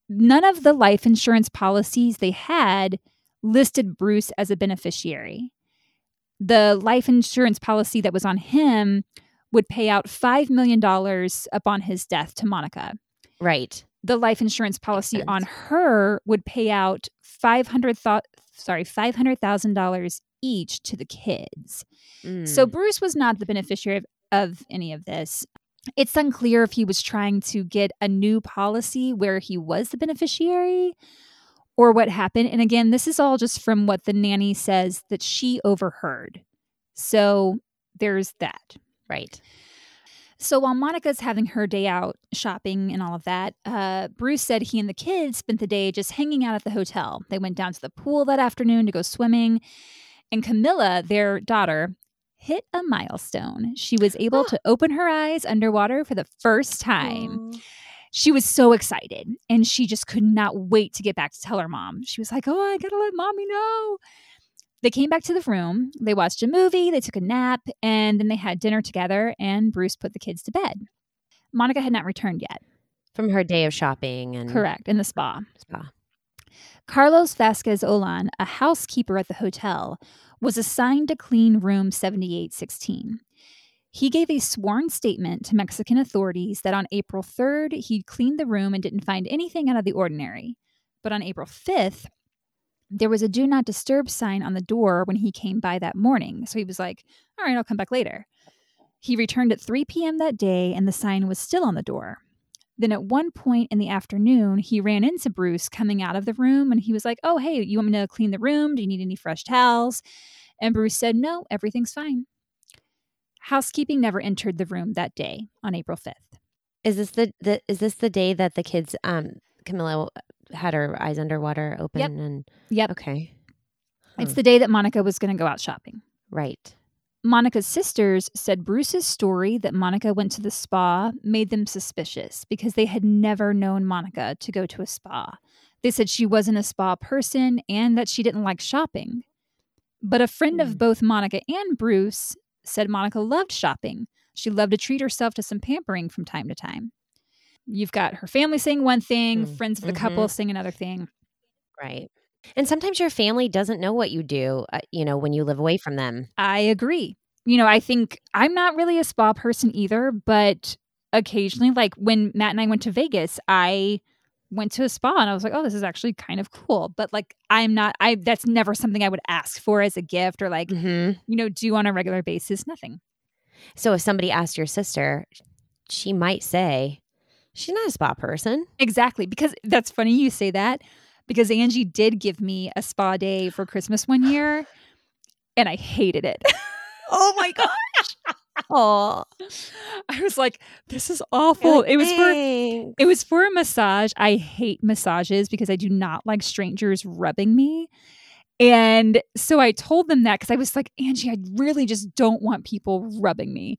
None of the life insurance policies they had listed Bruce as a beneficiary. The life insurance policy that was on him would pay out $5 million upon his death to Monica Right. the life insurance policy on her would pay out five hundred thou- sorry five hundred thousand dollars each to the kids. So Mm. Bruce was not the beneficiary of, of any of this. It's unclear if he was trying to get a new policy where he was the beneficiary or what happened. And again, this is all just from what the nanny says that she overheard. So there's that. Right. So while Monica's having her day out shopping and all of that, uh, Bruce said he and the kids spent the day just hanging out at the hotel. They went down to the pool that afternoon to go swimming. And Camilla, their daughter, hit a milestone. She was <gasps> able to open her eyes underwater for the first time. She was so excited and she just could not wait to get back to tell her mom. She was like, Oh, I gotta let mommy know. They came back to the room. They watched a movie, they took a nap, and then they had dinner together. And Bruce put the kids to bed. Monica had not returned yet. From her day of shopping and Correct, in the spa. spa. Carlos Vasquez Olan, a housekeeper at the hotel, was assigned to clean room 7816. He gave a sworn statement to Mexican authorities that on April 3rd, he'd cleaned the room and didn't find anything out of the ordinary. But on April 5th, there was a do not disturb sign on the door when he came by that morning. So he was like, all right, I'll come back later. He returned at 3 p.m. that day and the sign was still on the door. Then at one point in the afternoon, he ran into Bruce coming out of the room and he was like, Oh, hey, you want me to clean the room? Do you need any fresh towels? And Bruce said, No, everything's fine. Housekeeping never entered the room that day on April 5th. Is this the, the is this the day that the kids um Camilla had her eyes underwater open Yep. and Yep. okay. It's the day that Monica was going to go out shopping. Right. Monica's sisters said Bruce's story that Monica went to the spa made them suspicious because they had never known Monica to go to a spa. They said she wasn't a spa person and that she didn't like shopping. But a friend Hmm. of both Monica and Bruce said Monica loved shopping. She loved to treat herself to some pampering from time to time. You've got her family saying one thing, Mm, friends of the couple saying another thing. Right. And sometimes your family doesn't know what you do, uh, you know, when you live away from them. I agree. You know, I think I'm not really a spa person either, but occasionally, like when Matt and I went to Vegas, I went to a spa and I was like, oh, this is actually kind of cool. But like, I'm not, I, that's never something I would ask for as a gift or like, hmm you know, do on a regular basis. Nothing. So if somebody asked your sister, she might say, she's not a spa person. Exactly. Because that's funny you say that because Angie did give me a spa day for Christmas one year and I hated it. <laughs> Oh my <laughs> gosh. oh, I was like, this is awful. it was for for It was for a massage. I hate massages because I do not like strangers rubbing me. And so I told them that because I was like, Angie, I really just don't want people rubbing me.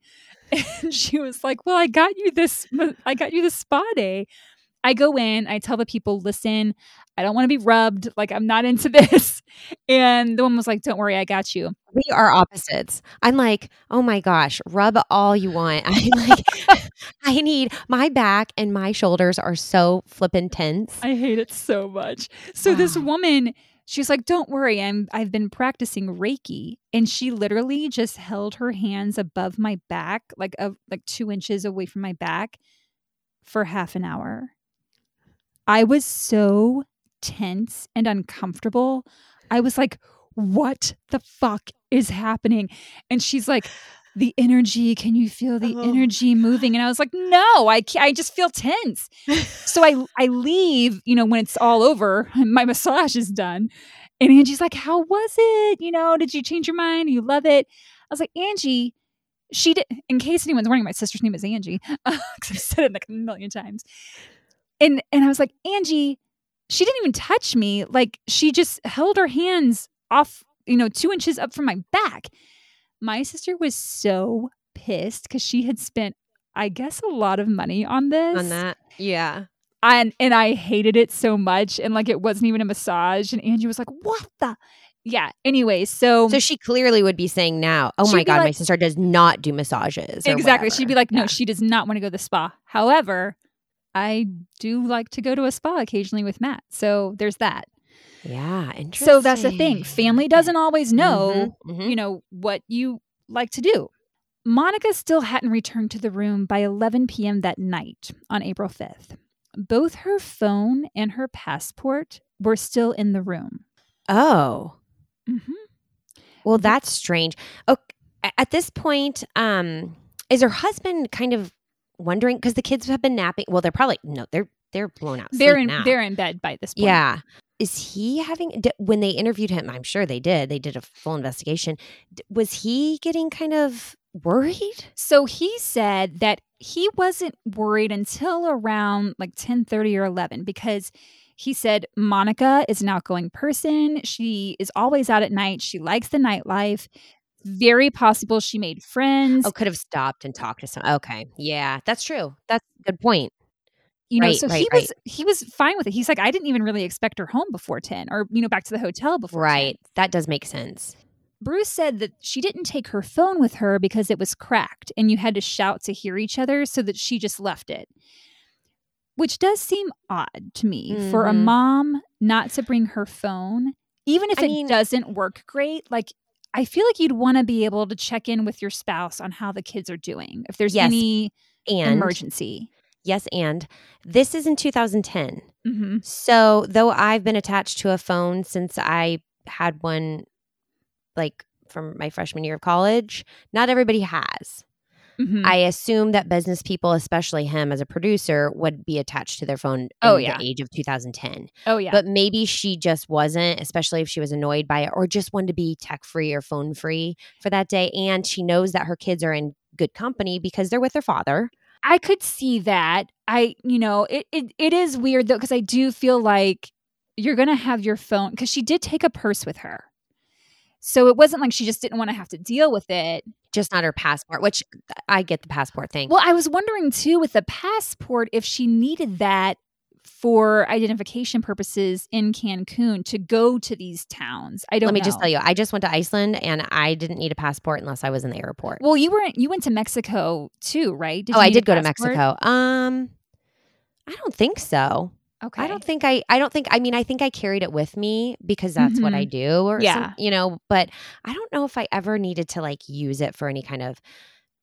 <laughs> And she was like, Well, I got you this, I got you this spa day. I go in, I tell the people, listen, I don't want to be rubbed. Like, I'm not into <laughs> this. And the woman was like, Don't worry, I got you. we are opposites. I'm like, oh my gosh, rub all you want. <laughs> I'm like, I need my back and my shoulders are so flippin' tense. I hate it so much. So this woman, she's like, "Don't worry, I'm I've been practicing Reiki," and she literally just held her hands above my back, like a, like two inches away from my back, for half an hour. I was so tense and uncomfortable. I was like, "What the fuck is happening?" And she's like. The energy, can you feel the Oh. energy moving? And I was like, no, I can't, I just feel tense so I <laughs> I leave, you know, when it's all over, <laughs> my massage is done. And Angie's like, "How was it? You know, did you change your mind? You love it?" I was like, "Angie, she did." In case anyone's wondering, my sister's name is Angie <laughs> because I've said it like a million times. And and I was like, Angie, she didn't even touch me. Like she just held her hands off, you know, two inches up from my back. My sister was so pissed because she had spent, I guess, a lot of money on this On that. Yeah. and and I hated it so much, and like it wasn't even a massage. And Angie was like, "What the?" Yeah. Anyway, so, So she clearly would be saying now, oh my God, my sister does not do massages. exactly, she'd be like, "No, Yeah. she does not want to go to the spa." However, I do like to go to a spa occasionally with Matt, so there's that. Yeah. Interesting. So that's the thing. Family doesn't always know, Mhm, mhm. you know, what you like to do. Monica still hadn't returned to the room by 11 p.m. that night on April 5th. Both her phone and her passport were still in the room. Oh. hmm Well, that's strange. Okay, at this point, um, is her husband kind of wondering because the kids have been napping? Well, they're probably no, they're they're blown out. They're in now. they're in bed by this point. yeah. Is he having when they interviewed him? I'm sure they did. They did a full investigation. Was he getting kind of worried? So he said that he wasn't worried until around like 10:30 or 11 because he said Monica is an outgoing person. She is always out at night. She likes the nightlife. Very possible she made friends. Oh, could have stopped and talked to some. Okay, yeah, that's true. That's a good point. You know, right, so right, he was he was fine with it. He's like, I didn't even really expect her home before 10 or you know, back to the hotel before 10. Right, that does make sense. Bruce said that she didn't take her phone with her because it was cracked and you had to shout to hear each other so that she just left it. which does seem odd to me for a Mhm. mom not to bring her phone, even if I it mean- doesn't work great. Like, I feel like you'd want to be able to check in with your spouse on how the kids are doing if there's Yes, any And emergency. Yes, and this is in 2010. hmm So, though I've been attached to a phone since I had one, like from my freshman year of college, not everybody has. hmm I assume that business people, especially him as a producer, would be attached to their phone in Oh, yeah. the age of 2010. oh yeah, But maybe she just wasn't, especially if she was annoyed by it or just wanted to be tech free or phone free for that day. And she knows that her kids are in good company because they're with their father. I could see that. I, you know, it it, it is weird though because I do feel like you're gonna have your phone because she did take a purse with her, so it wasn't like she just didn't want to have to deal with it. Just not her passport, which uh, I get the passport thing. Well, I was wondering too with the passport if she needed that for identification purposes in Cancun to go to these towns. I don't. Let me know. just tell you, I just went to Iceland and I didn't need a passport unless I was in the airport. Well, you were you went to Mexico too, right? oh, you I did go to? Mexico. Um, I don't think so. Okay, I don't think I. I don't think. I mean, I think I carried it with me because that's what I do, or Yeah. some, you know. But I don't know if I ever needed to like use it for any kind of,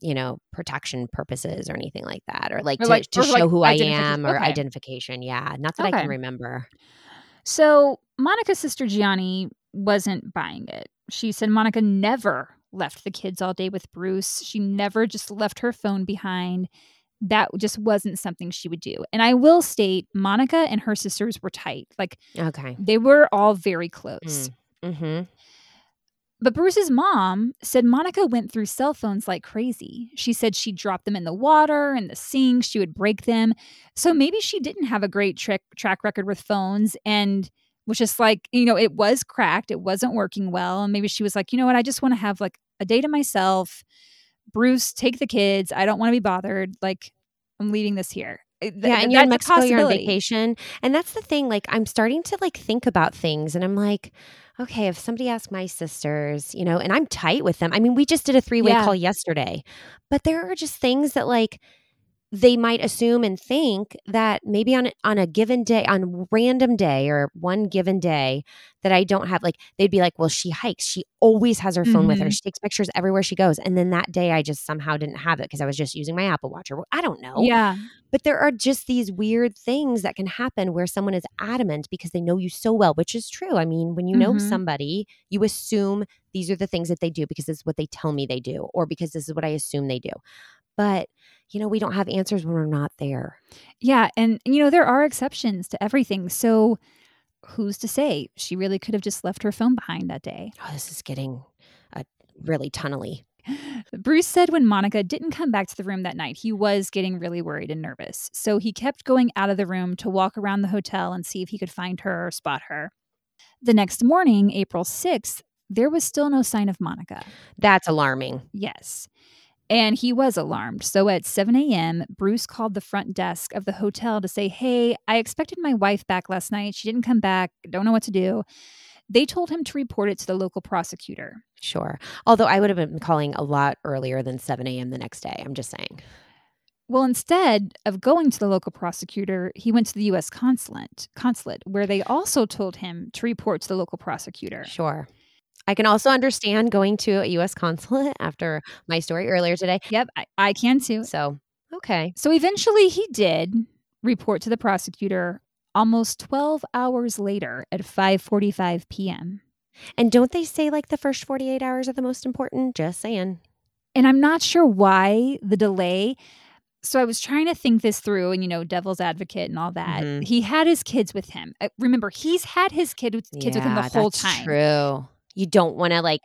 you know, protection purposes or anything like that, or like Or to, like- to show like who I am or Okay. identification. Yeah, not that I can remember. So Monica's sister Gianni wasn't buying it. She said Monica never left the kids all day with Bruce. She never just left her phone behind. That just wasn't something she would do. And I will state, Monica and her sisters were tight. Like Okay. they were all very close. Mm-hmm. But Bruce's mom said Monica went through cell phones like crazy. She said she dropped them in the water and the sink, she would break them. So maybe she didn't have a great track track record with phones and was just like, you know, it was cracked, it wasn't working well, and maybe she was like, you know what, I just want to have like a day to myself. Bruce, take the kids. I don't want to be bothered. Like I'm leaving this here. Uh, th- yeah, and you're in Mexico, you're on vacation, and that's the thing. Like, I'm starting to like think about things, and I'm like, okay, if somebody asked my sisters, you know, and I'm tight with them. I mean, we just did a three way Yeah. call yesterday, but there are just things that like they might assume and think that maybe on a- on a given day, on random day or one given day that I don't have. Like, they'd be like, well, she hikes. She always has her phone with her. Mhm. She takes pictures everywhere she goes, and then that day I just somehow didn't have it because I was just using my Apple Watch or I don't know. Yeah. But there are just these weird things that can happen where someone is adamant because they know you so well, which is true. I mean, when you know Mhm. somebody, you assume these are the things that they do because this is what they tell me they do, or because this is what I assume they do. But, you know, we don't have answers when we're not there. Yeah, and you know there are exceptions to everything. So who's to say she really could have just left her phone behind that day? Oh, this is getting uh, really tunnely. <sighs> Bruce said when Monica didn't come back to the room that night, he was getting really worried and nervous. So he kept going out of the room to walk around the hotel and see if he could find her or spot her. The next morning, April 6th, there was still no sign of Monica. That's alarming. Yes. And he was alarmed. So at 7 a.m., Bruce called the front desk of the hotel to say, Hey, I expected my wife back last night. She didn't come back. Don't know what to do. They told him to report it to the local prosecutor. Sure. Although I would have been calling a lot earlier than 7 a.m. the next day. I'm just saying. Well, instead of going to the local prosecutor, he went to the U.S. consulate, consulate, where they also told him to report to the local prosecutor. Sure. I can also understand going to a U.S. consulate <laughs> after my story earlier today. Yep, I, I can too. So, okay. So eventually he did report to the prosecutor almost 12 hours later at 5:45 p.m. And don't they say like the first 48 hours are the most important? Just saying. And I'm not sure why the delay. So I was trying to think this through and you know devil's advocate and all that. Mhm. He had his kids with him. Uh, Remember, he's had his kid with, kids with him the whole that's time. True. You don't want to like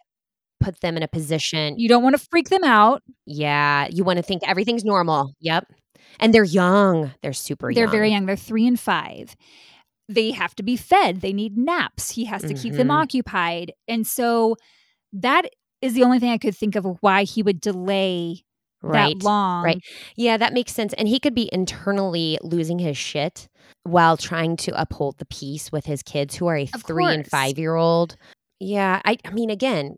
put them in a position. You don't want to freak them out. yeah. You want to think everything's normal. Yep. And they're young. They're super They're young. very young. They're 3 and 5. They have to be fed. They need naps. He has to keep them Mhm. occupied. And so that is the only thing I could think of why he would delay Right. that long. right. Yeah, that makes sense. And he could be internally losing his shit while trying to uphold the peace with his kids who are a Of three and five year old. Yeah. I, I mean, again,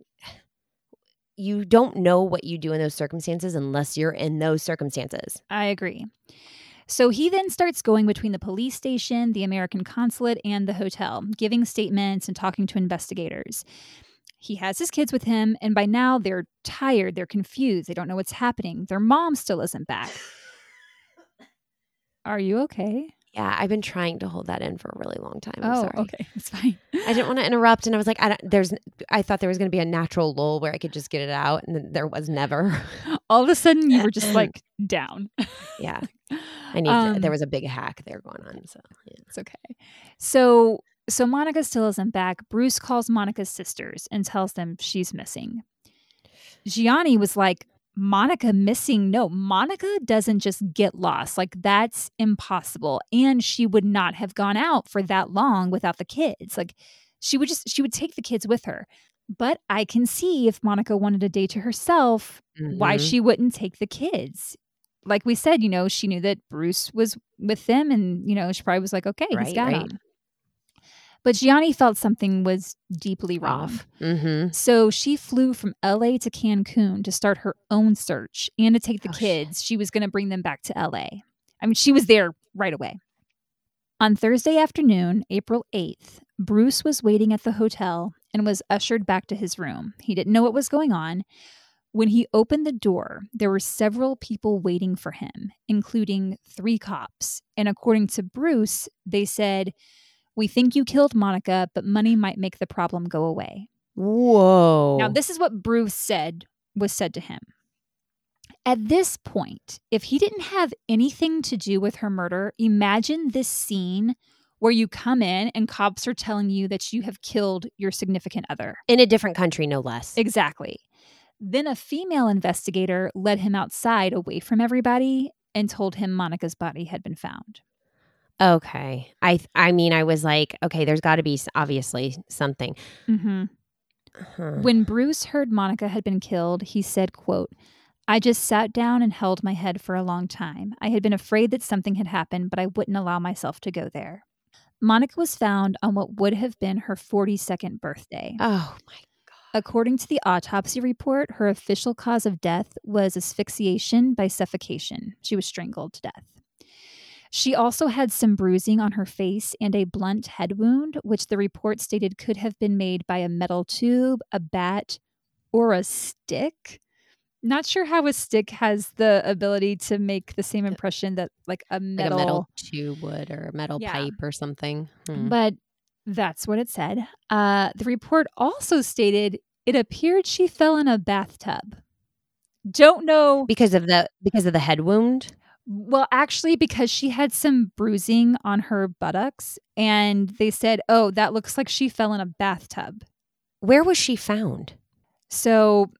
you don't know what you do in those circumstances unless you're in those circumstances. I agree. So he then starts going between the police station, the American consulate, and the hotel, giving statements and talking to investigators. He has his kids with him, and by now they're tired, they're confused, they don't know what's happening. Their mom still isn't back. <sighs> Are you okay? Yeah, I've been trying to hold that in for a really long time. I'm oh, sorry. okay, it's fine. I didn't want to interrupt, and I was like, I don't, "There's." I thought there was going to be a natural lull where I could just get it out, and then there was never. <laughs> All of a sudden, you were just like down. <laughs> Yeah, I need. Um, there was a big hack there going on, so yeah. It's okay. So so Monica still isn't back. Bruce calls Monica's sisters and tells them she's missing. Gianni was like, Monica missing? No, Monica doesn't just get lost. Like that's impossible. And she would not have gone out for that long without the kids. Like she would just she would take the kids with her. But I can see if Monica wanted a day to herself, why Mhm. she wouldn't take the kids. Like we said, you know, she knew that Bruce was with them and, you know, she probably was like, okay, he's got right. him. But Gianni felt something was deeply wrong. Mm-hmm. So she flew from LA to Cancun to start her own search and to take the Oh, shit. kids. She was going to bring them back to LA. I mean, she was there right away. On Thursday afternoon, April 8th, Bruce was waiting at the hotel and was ushered back to his room. He didn't know what was going on. When he opened the door, there were several people waiting for him, including three cops. And according to Bruce, they said, We think you killed Monica, but money might make the problem go away. Whoa. Now, this is what Bruce said was said to him. At this point, if he didn't have anything to do with her murder, imagine this scene where you come in and cops are telling you that you have killed your significant other. in a different country, no less. Exactly. Then a female investigator led him outside away from everybody and told him Monica's body had been found. Okay. I I mean, I was like, okay, there's got to be obviously something. Mm-hmm. Huh. When Bruce heard Monica had been killed, he said, quote, I just sat down and held my head for a long time. I had been afraid that something had happened, but I wouldn't allow myself to go there. Monica was found on what would have been her 42nd birthday. Oh my. God. According to the autopsy report, her official cause of death was asphyxiation by suffocation. She was strangled to death. She also had some bruising on her face and a blunt head wound, which the report stated could have been made by a metal tube, a bat, or a stick. Not sure how a stick has the ability to make the same impression that like a Like metal, a metal tube would or a metal Yeah. pipe or something. Hmm. but that's what it said. Uh, the report also stated it appeared she fell in a bathtub. Don't know. because of the because of the head wound. Well, actually, because she had some bruising on her buttocks, and they said, oh, that looks like she fell in a bathtub. Where was she found? So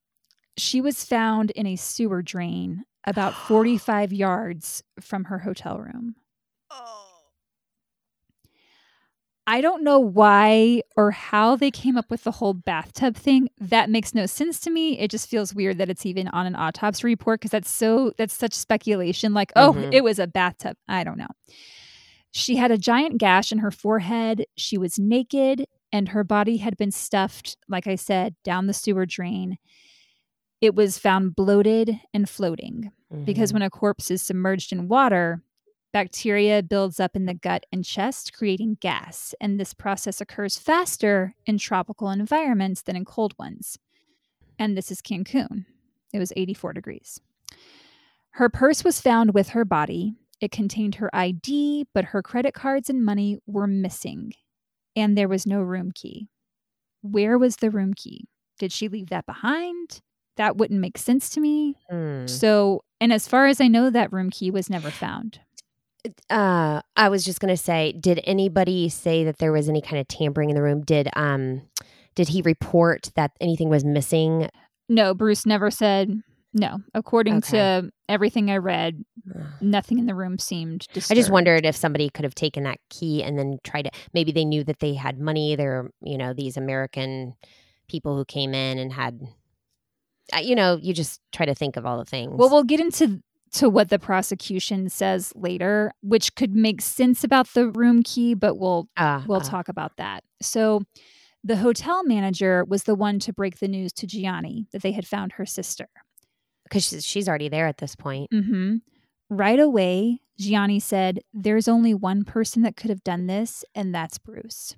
she was found in a sewer drain about <gasps> 45 yards from her hotel room. Oh. I don't know why or how they came up with the whole bathtub thing. That makes no sense to me. It just feels weird that it's even on an autopsy report because that's so that's such speculation. Like, oh, Mhm. it was a bathtub. I don't know. She had a giant gash in her forehead. She was naked, and her body had been stuffed, like I said, down the sewer drain. It was found bloated and floating because Mhm. when a corpse is submerged in water, bacteria builds up in the gut and chest, creating gas. And this process occurs faster in tropical environments than in cold ones. And this is Cancun. It was 84 degrees. Her purse was found with her body. It contained her ID, but her credit cards and money were missing. And there was no room key. Where was the room key? Did she leave that behind? That wouldn't make sense to me. Hmm. So, and as far as I know, that room key was never found. Uh, I was just gonna say, did anybody say that there was any kind of tampering in the room? Did um, did he report that anything was missing? No, Bruce never said no. According Okay. to everything I read, <sighs> nothing in the room seemed disturbed. I just wondered if somebody could have taken that key and then tried to. Maybe they knew that they had money. They're you know these American people who came in and had. You know, you just try to think of all the things. Well, we'll get into to what the prosecution says later, which could make sense about the room key, but we'll uh, we'll uh, talk about that. So, the hotel manager was the one to break the news to Gianni that they had found her sister. because she's, she's already there at this point. hmm Right away, Gianni said, There's only one person that could have done this, and that's Bruce.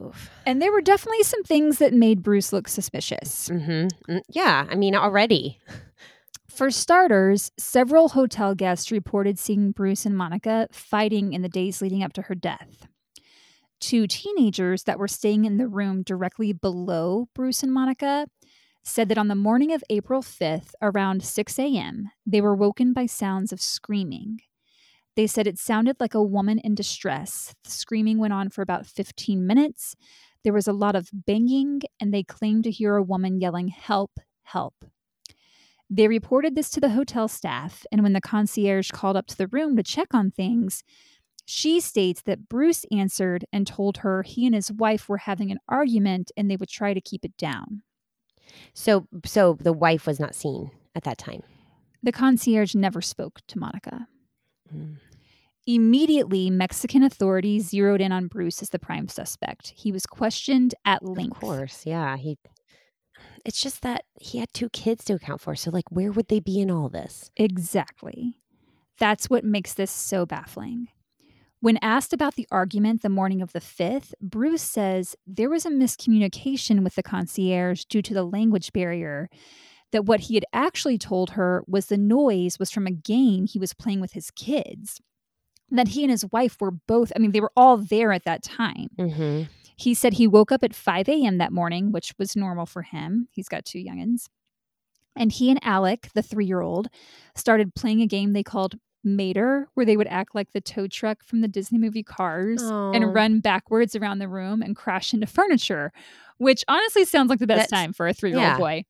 Oof. And there were definitely some things that made Bruce look suspicious. Mm-hmm. Yeah, I mean, already. <laughs> For starters, several hotel guests reported seeing Bruce and Monica fighting in the days leading up to her death. Two teenagers that were staying in the room directly below Bruce and Monica said that on the morning of April 5th, around 6 a.m., they were woken by sounds of screaming. They said it sounded like a woman in distress. The screaming went on for about 15 minutes. There was a lot of banging, and they claimed to hear a woman yelling, Help, help. They reported this to the hotel staff, and when the concierge called up to the room to check on things, she states that Bruce answered and told her he and his wife were having an argument and they would try to keep it down. So, so the wife was not seen at that time. The concierge never spoke to Monica. Mm. Immediately, Mexican authorities zeroed in on Bruce as the prime suspect. He was questioned at length. Of course, yeah. He. It's just that he had two kids to account for. So, like, where would they be in all this? Exactly. That's what makes this so baffling. When asked about the argument the morning of the 5th, Bruce says there was a miscommunication with the concierge due to the language barrier. That what he had actually told her was the noise was from a game he was playing with his kids. That he and his wife were both, I mean, they were all there at that time. Mm-hmm. He said he woke up at 5 a.m. that morning, which was normal for him. He's got two youngins. And he and Alec, the three year old, started playing a game they called Mater, where they would act like the tow truck from the Disney movie Cars Aw. and run backwards around the room and crash into furniture, which honestly sounds like the best That's- time for a three year old yeah. boy.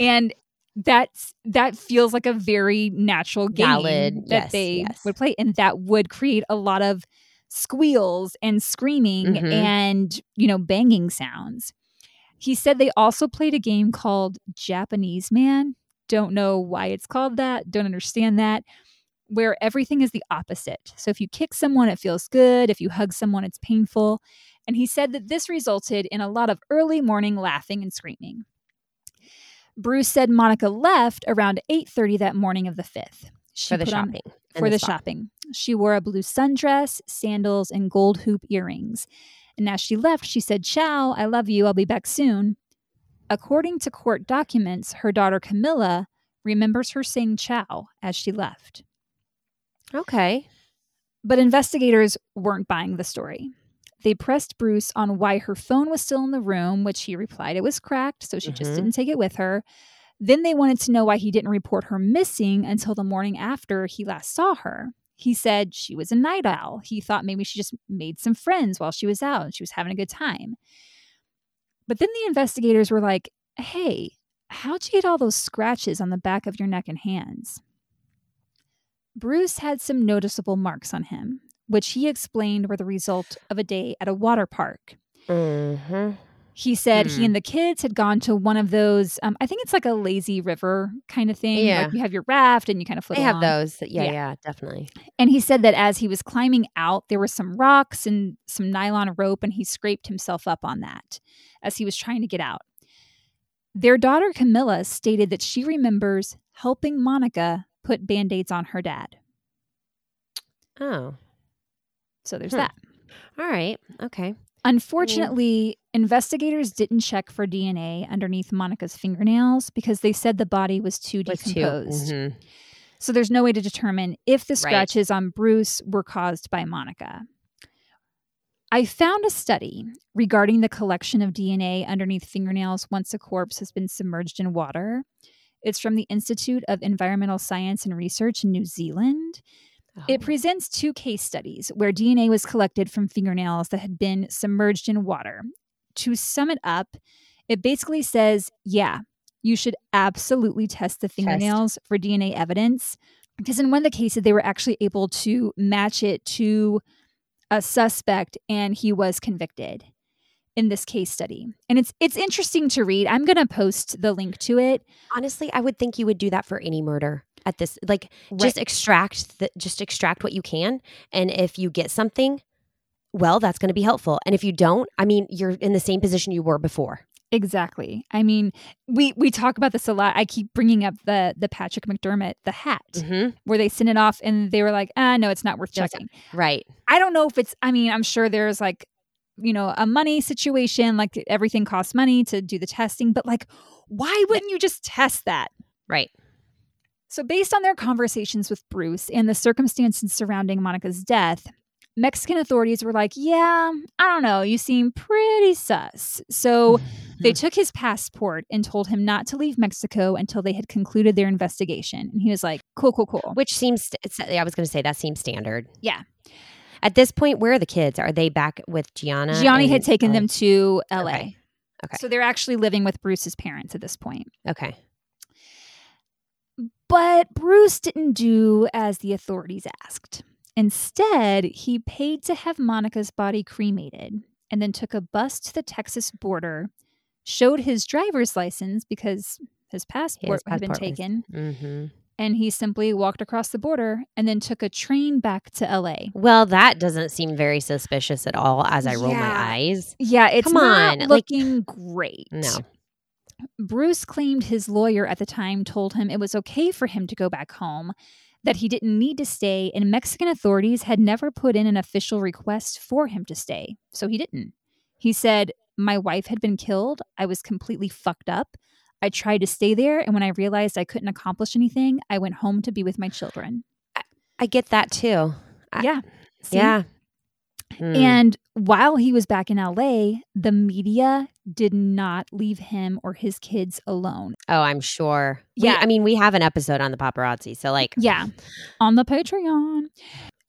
And that's that feels like a very natural game Valid, that yes, they yes. would play, and that would create a lot of squeals and screaming Mhm. and you know banging sounds. He said they also played a game called Japanese Man. Don't know why it's called that. Don't understand that. Where everything is the opposite. So if you kick someone, it feels good. If you hug someone, it's painful. And he said that this resulted in a lot of early morning laughing and screaming. Bruce said Monica left around 8:30 that morning of the 5th. She For the on- shopping. and for the spa. shopping. She wore a blue sundress, sandals, and gold hoop earrings. And as she left, she said, Ciao, I love you, I'll be back soon. According to court documents, her daughter Camilla remembers her saying ciao as she left. Okay. But investigators weren't buying the story. They pressed Bruce on why her phone was still in the room, which he replied it was cracked, so she just Mhm. didn't take it with her. Then they wanted to know why he didn't report her missing until the morning after he last saw her. He said she was a night owl. He thought maybe she just made some friends while she was out and she was having a good time. But then the investigators were like, hey, how'd you get all those scratches on the back of your neck and hands? Bruce had some noticeable marks on him, which he explained were the result of a day at a water park. Mm-hmm. He said Hmm. he and the kids had gone to one of those, um, I think it's like a lazy river kind of thing. Yeah. Like you have your raft and you kind of float They have those. Yeah, Yeah. yeah, definitely. And he said that as he was climbing out, there were some rocks and some nylon rope, and he scraped himself up on that as he was trying to get out. Their daughter Camilla stated that she remembers helping Monica put band aids on her dad. Oh, So there's Hmm. that. all right. Okay. Unfortunately, investigators didn't check for DNA underneath Monica's fingernails because they said the body was too Was decomposed. Mhm. So there's no way to determine if the Right. scratches on Bruce were caused by Monica. I found a study regarding the collection of DNA underneath fingernails once a corpse has been submerged in water. It's from the Institute of Environmental Science and Research in New Zealand. It Oh. presents two case studies where DNA was collected from fingernails that had been submerged in water. To sum it up, it basically says, yeah, you should absolutely test the fingernails for DNA evidence. Because in one of the cases, they were actually able to match it to a suspect and he was convicted in this case study. And it's it's interesting to read. I'm going to post the link to it. Honestly, I would think you would do that for any murder at this. Like, just extract the, just extract what you can, and if you get something, well, that's going to be helpful. And if you don't, I mean, you're in the same position you were before. Exactly. I mean, we we talk about this a lot. I keep bringing up the the Patrick McDermott the hat Mm-hmm. where they sent it off and they were like, "Ah, no, it's not worth checking." Right. I don't know if it's I mean, I'm sure there's like you know, a money situation, like everything costs money to do the testing, but like why wouldn't you just test that? Right. So, based on their conversations with Bruce and the circumstances surrounding Monica's death, Mexican authorities were like, Yeah, I don't know, you seem pretty sus. So, <laughs> they took his passport and told him not to leave Mexico until they had concluded their investigation. And he was like, Cool, cool, cool. Which seems, it's, I was going to say that seems standard. Yeah. At this point, where are the kids? Are they back with Gianna? Gianni had taken oh, them to LA. Okay. Okay. So, they're actually living with Bruce's parents at this point. Okay. But Bruce didn't do as the authorities asked. Instead, he paid to have Monica's body cremated and then took a bus to the Texas border, showed his driver's license because his passport had been passport was- taken, Mm-hmm. and he simply walked across the border and then took a train back to LA. Well, that doesn't seem very suspicious at all as I roll Yeah. my eyes. Yeah, it's Come not on, like- looking great. No. Bruce claimed his lawyer at the time told him it was okay for him to go back home, that he didn't need to stay, and Mexican authorities had never put in an official request for him to stay. So he didn't. He said, My wife had been killed. I was completely fucked up. I tried to stay there, and when I realized I couldn't accomplish anything, I went home to be with my children. I get that too. I- yeah. See? Yeah. Mm. And while he was back in LA, the media did not leave him or his kids alone. oh, I'm sure. We- Yeah. I mean, we have an episode on the paparazzi. So, like, Yeah, on the Patreon.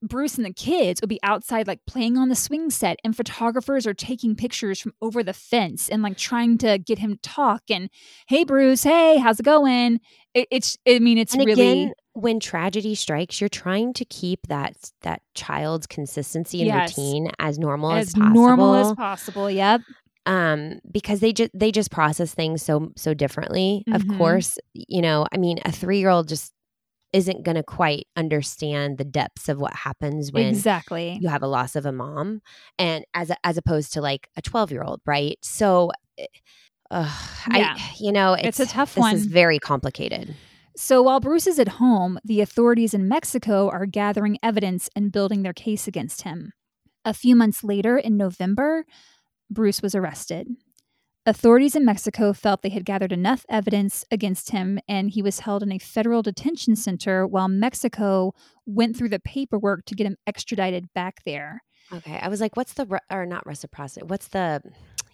Bruce and the kids would be outside, like playing on the swing set, and photographers are taking pictures from over the fence and like trying to get him to talk. And hey, Bruce, hey, how's it going? It, it's, I mean, it's and really, again, when tragedy strikes, you're trying to keep that that child's consistency and Yes. routine as normal as, as possible. normal as possible. Yep. Um because they just they just process things so so differently of Mhm. course you know i mean a three-year-old just isn't going to quite understand the depths of what happens when exactly. you have a loss of a mom and as as opposed to like a 12-year-old right so uh, Yeah. i you know It's it's, a tough this one. is very complicated So while Bruce is at home, the authorities in Mexico are gathering evidence and building their case against him. A few months later, in November, Bruce was arrested. Authorities in Mexico felt they had gathered enough evidence against him, and he was held in a federal detention center while Mexico went through the paperwork to get him extradited back there. okay i was like what's the re- or not reciprocity what's the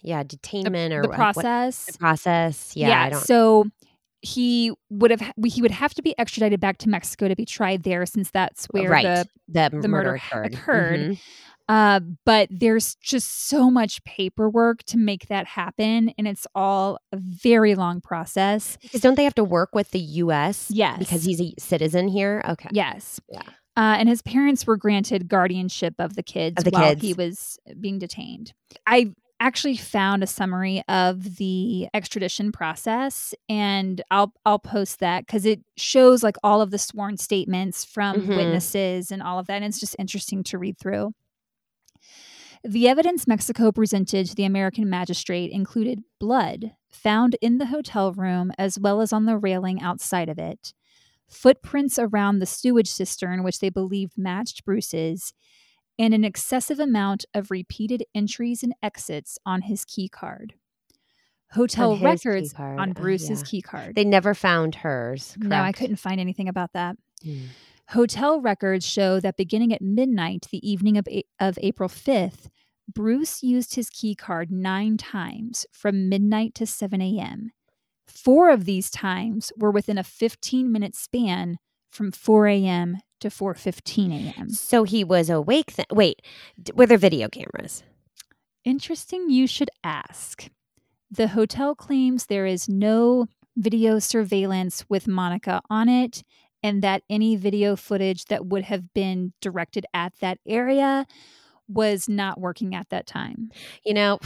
yeah detainment or the what- what- process. the process yeah, i don't So he would have he would have to be extradited back to Mexico to be tried there, since that's where right the the, the murder, murder occurred, occurred. Mhm. Uh, but there's just so much paperwork to make that happen, and it's all a very long process. Because don't they have to work with the U.S. Yes. because he's a citizen here? Okay. Yes. Yeah. Uh, and his parents were granted guardianship of the kids Of the while kids. he was being detained. I actually found a summary of the extradition process, and I'll I'll post that because it shows like all of the sworn statements from Mhm. witnesses and all of that. And it's just interesting to read through. The evidence Mexico presented to the American magistrate included blood found in the hotel room as well as on the railing outside of it, footprints around the sewage cistern, which they believed matched Bruce's, and an excessive amount of repeated entries and exits on his key card. Hotel On records card. on Oh, Bruce's yeah. key card. They never found hers. no, I couldn't find anything about that. Mm. Hotel records show that beginning at midnight the evening of, of April 5th, Bruce used his key card nine times from midnight to 7 a.m. Four of these times were within a 15 minute span from 4 a.m. to 4:15 a.m. So he was awake. Th- Wait, d- were there video cameras? Interesting you should ask. The hotel claims there is no video surveillance with Monica on it, and that any video footage that would have been directed at that area was not working at that time. You know,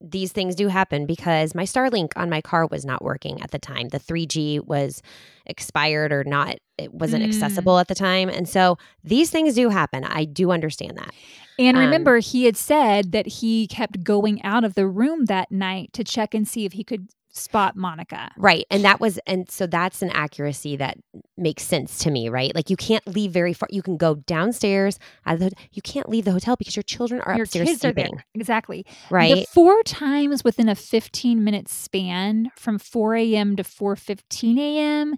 these things do happen because my Starlink on my car was not working at the time. The 3G was expired or not, it wasn't Mm. accessible at the time. And so these things do happen. I do understand that. And Um, remember, he had said that he kept going out of the room that night to check and see if he could spot Monica. Right. And that was, and so that's an accuracy that makes sense to me, right? Like you can't leave very far. You can go downstairs, out of the, you can't leave the hotel because your children are Your upstairs kids are sleeping, there. Exactly. The right? four times within a 15 minute span from 4 a.m. to 4:15 a.m.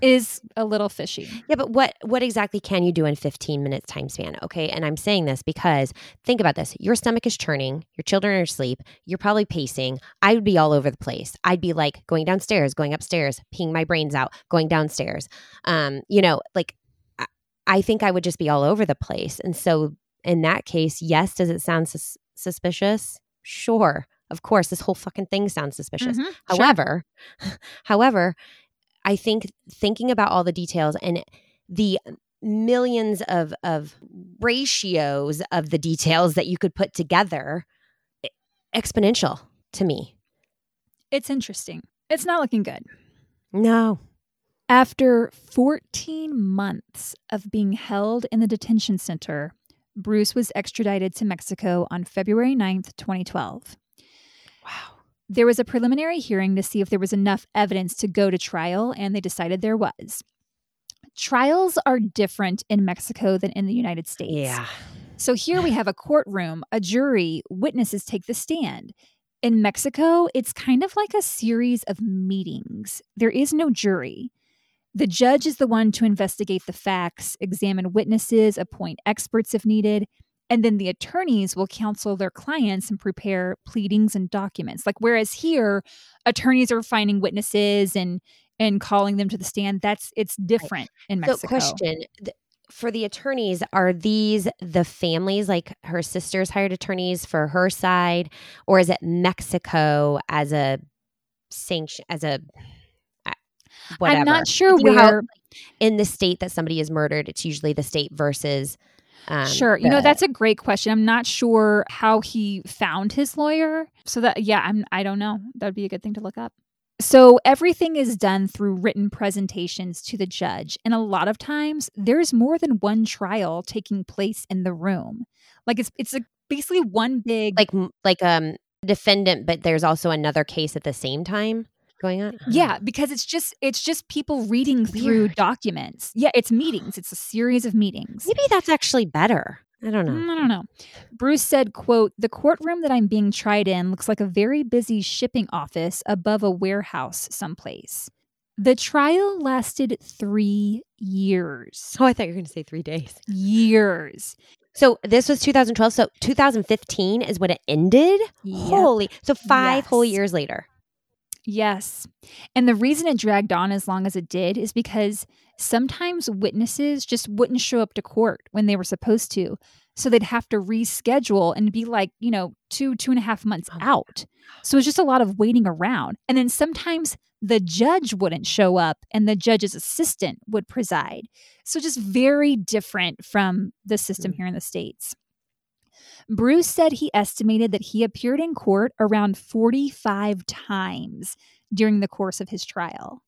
is a little fishy. Yeah, but what what exactly can you do in 15 minutes time span? Okay. And I'm saying this because think about this. Your stomach is churning, your children are asleep, you're probably pacing. I would be all over the place. I'd be like going downstairs, going upstairs, peeing my brains out, going downstairs. Um, you know, like I, I think I would just be all over the place. And so in that case, yes, does it sound sus- suspicious? Sure. Of course, this whole fucking thing sounds suspicious. Mhm, sure. However, <laughs> however, I think thinking about all the details and the millions of of ratios of the details that you could put together exponential to me. it's interesting. It's not looking good. No. After 14 months of being held in the detention center, Bruce was extradited to Mexico on February 9th, 2012. Wow. There was a preliminary hearing to see if there was enough evidence to go to trial, and they decided there was. Trials are different in Mexico than in the United States. Yeah. So here we have a courtroom, a jury, witnesses take the stand. In Mexico, it's kind of like a series of meetings. There is no jury. The judge is the one to investigate the facts, examine witnesses, appoint experts if needed, and then the attorneys will counsel their clients and prepare pleadings and documents. Like whereas here, attorneys are finding witnesses and and calling them to the stand. That's it's different in Mexico. So question for the attorneys are these the families like her sisters hired attorneys for her side or is it Mexico as a sanction as a uh, whatever I'm not sure where in the state that somebody is murdered it's usually the state versus um, sure. You know, that's a great question. I'm not sure how he found his lawyer. So that yeah, I'm I don't know. That'd be a good thing to look up. So everything is done through written presentations to the judge. And a lot of times there's more than one trial taking place in the room. Like it's it's a, basically one big like like um defendant but there's also another case at the same time going on Yeah, because it's just it's just people reading through Weird. documents. Yeah, it's meetings. <gasps> It's a series of meetings. maybe that's actually better i don't know Mm, I don't know. Bruce said, quote, the courtroom that I'm being tried in looks like a very busy shipping office above a warehouse someplace. The trial lasted three years. oh i thought you were going to say three days Years. So this was 2012. So 2015 is when it ended. Yep. Holy! So five whole years later. Yes. And the reason it dragged on as long as it did is because sometimes witnesses just wouldn't show up to court when they were supposed to. So they'd have to reschedule and be like, you know, two, two and a half months Oh out. So it's just a lot of waiting around. And then sometimes the judge wouldn't show up and the judge's assistant would preside. So just very different from the system Mm. here in the States. Bruce said he estimated that he appeared in court around 45 times during the course of his trial.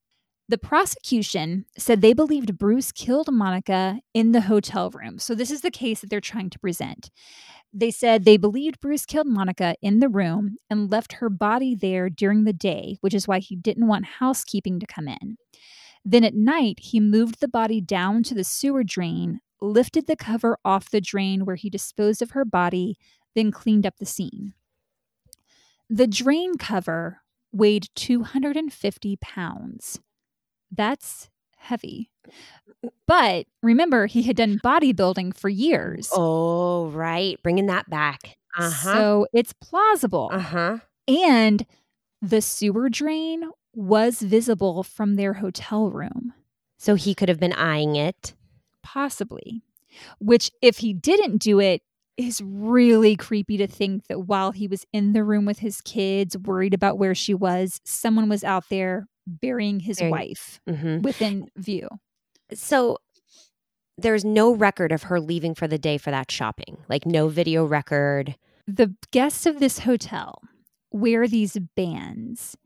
The prosecution said they believed Bruce killed Monica in the hotel room. So, this is the case that they're trying to present. They said they believed Bruce killed Monica in the room and left her body there during the day, which is why he didn't want housekeeping to come in. Then at night, he moved the body down to the sewer drain, lifted the cover off the drain where he disposed of her body, then cleaned up the scene. The drain cover weighed 250 pounds. That's heavy. But remember, he had done bodybuilding for years. Oh, right. Bringing that back. Uh huh. So it's plausible. uh huh. And the sewer drain was visible from their hotel room. So he could have been eyeing it. Possibly. Which, if he didn't do it, is really creepy to think that while he was in the room with his kids, worried about where she was, someone was out there burying his Burying- wife hmm within view. So there's no record of her leaving for the day for that shopping. Like no video record. The guests of this hotel wear these bands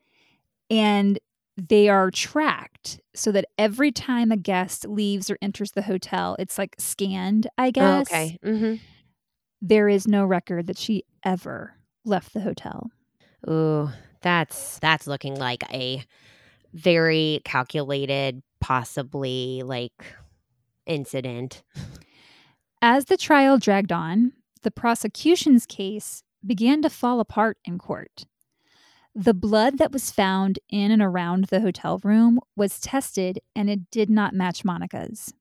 and they are tracked so that every time a guest leaves or enters the hotel, it's like scanned, I Oh, guess. okay. hmm There is no record that she ever left the hotel. Ooh, that's that's looking like a very calculated, possibly like incident. As the trial dragged on, the prosecution's case began to fall apart in court. The blood that was found in and around the hotel room was tested and it did not match Monica's.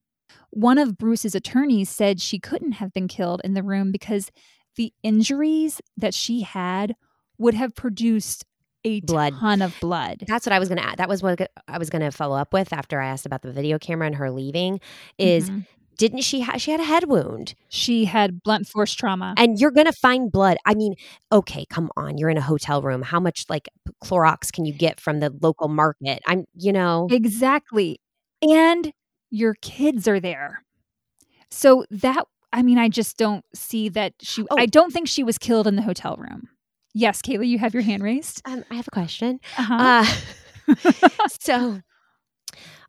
One of Bruce's attorneys said she couldn't have been killed in the room because the injuries that she had would have produced a Blood. ton of blood. That's what I was gonna add. That was what I was gonna follow up with after I asked about the video camera and her leaving. Is Mhm. Didn't she have she had a head wound she had blunt force trauma. and you're gonna find blood i mean okay come on you're in a hotel room how much like clorox can you get from the local market i'm you know Exactly. And your kids are there. So that I mean, I just don't see that she Oh. I don't think she was killed in the hotel room. Yes, Kayla, you have your hand raised. um, i have a question Uh-huh. uh, <laughs> <laughs> so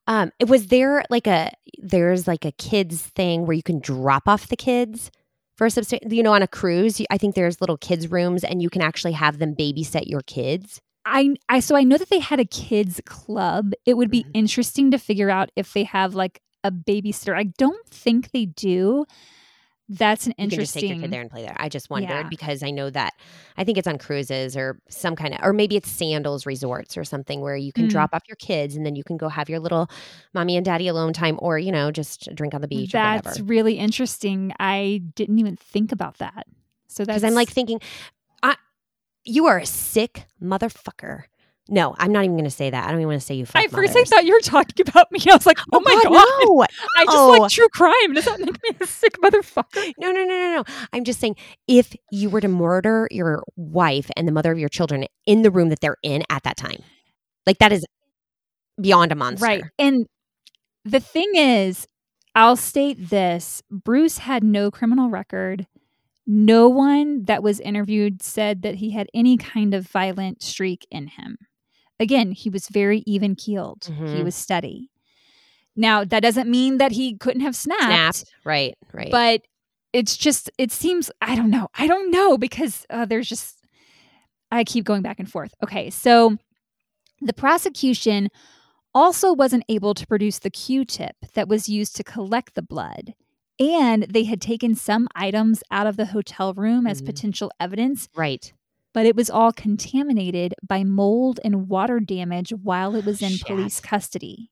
um was there like a there's like a kids thing where you can drop off the kids for a substan- you know on a cruise i think there's little kids rooms and you can actually have them babysit your kids I I so I know that they had a kids club. It would be Mhm. interesting to figure out if they have like a babysitter. I don't think they do. That's an you can just take your kid there and play there i just wondered Yeah. because i know that i think it's on cruises or some kind of or maybe it's sandals resorts or something where you can Mm. drop off your kids and then you can go have your little mommy and daddy alone time or you know just drink on the beach or That's really interesting. I didn't even think about that. So that's because i'm like thinking I, you are a sick motherfucker no i'm not even going to say that i don't even want to say you fuck At first, I thought you were talking about me. <laughs> I was like, "Oh, oh my god, no <laughs> I just Oh. like true crime. Does that make me a sick motherfucker?" no no no no no i'm just saying if you were to murder your wife and the mother of your children in the room that they're in at that time like that is beyond a monster Right. And the thing is, I'll state this: Bruce had no criminal record. No one that was interviewed said that he had any kind of violent streak in him. Again, he was very even keeled. He Mhm. was steady. Now, that doesn't mean that he couldn't have snapped. snapped right right but it's just it seems i don't know i don't know because uh, there's just i keep going back and forth okay so the prosecution also wasn't able to produce the q-tip that was used to collect the blood and they had taken some items out of the hotel room as Mhm. potential evidence right but it was all contaminated by mold and water damage while it was in Shit. police custody.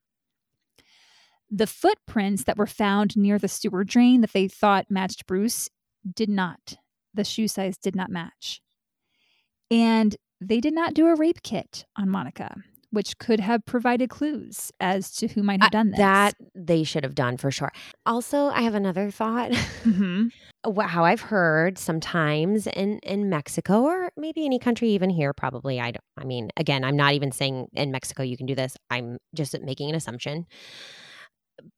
The footprints that were found near the sewer drain that they thought matched Bruce did not. The shoe size did not match. And they did not do a rape kit on Monica, which could have provided clues as to who might have done this. that they should have done for sure. Also i have another thought. <laughs> Mhm. How i've heard sometimes in in mexico or maybe any country even here probably i don't i mean again i'm not even saying in mexico you can do this. I'm just making an assumption.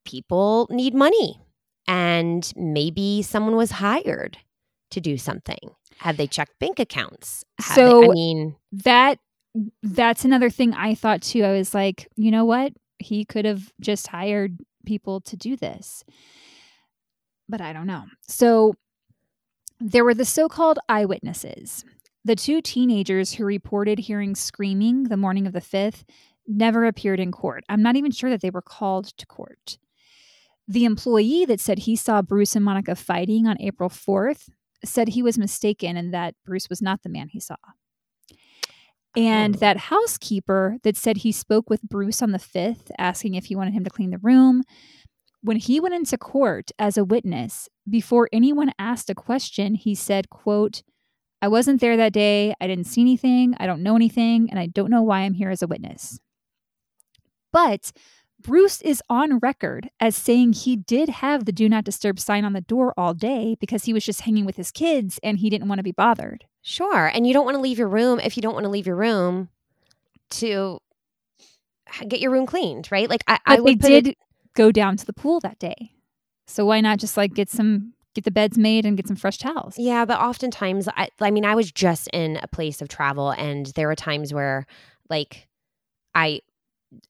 People need money and maybe someone was hired to do something. Have they checked bank accounts? Have they- i mean that that's another thing I thought too. I was like, you know what? He could have just hired people to do this. But I don't know. So there were the so-called eyewitnesses. The two teenagers who reported hearing screaming the morning of the 5th never appeared in court. I'm not even sure that they were called to court. The employee that said he saw Bruce and Monica fighting on April 4th said he was mistaken and that Bruce was not the man he saw. And that housekeeper that said he spoke with Bruce on the 5th, asking if he wanted him to clean the room, when he went into court as a witness, before anyone asked a question, he said, quote, I wasn't there that day. I didn't see anything. I don't know anything. And I don't know why I'm here as a witness. But Bruce is on record as saying he did have the do not disturb sign on the door all day because he was just hanging with his kids and he didn't want to be bothered. Sure. And you don't want to leave your room if you don't want to leave your room to get your room cleaned, right? Like I, But I would put it- did go down to the pool that day. So why not just like get some get the beds made and get some fresh towels. Yeah, but oftentimes, I, I mean, I was just in a place of travel, and there were times where, like, I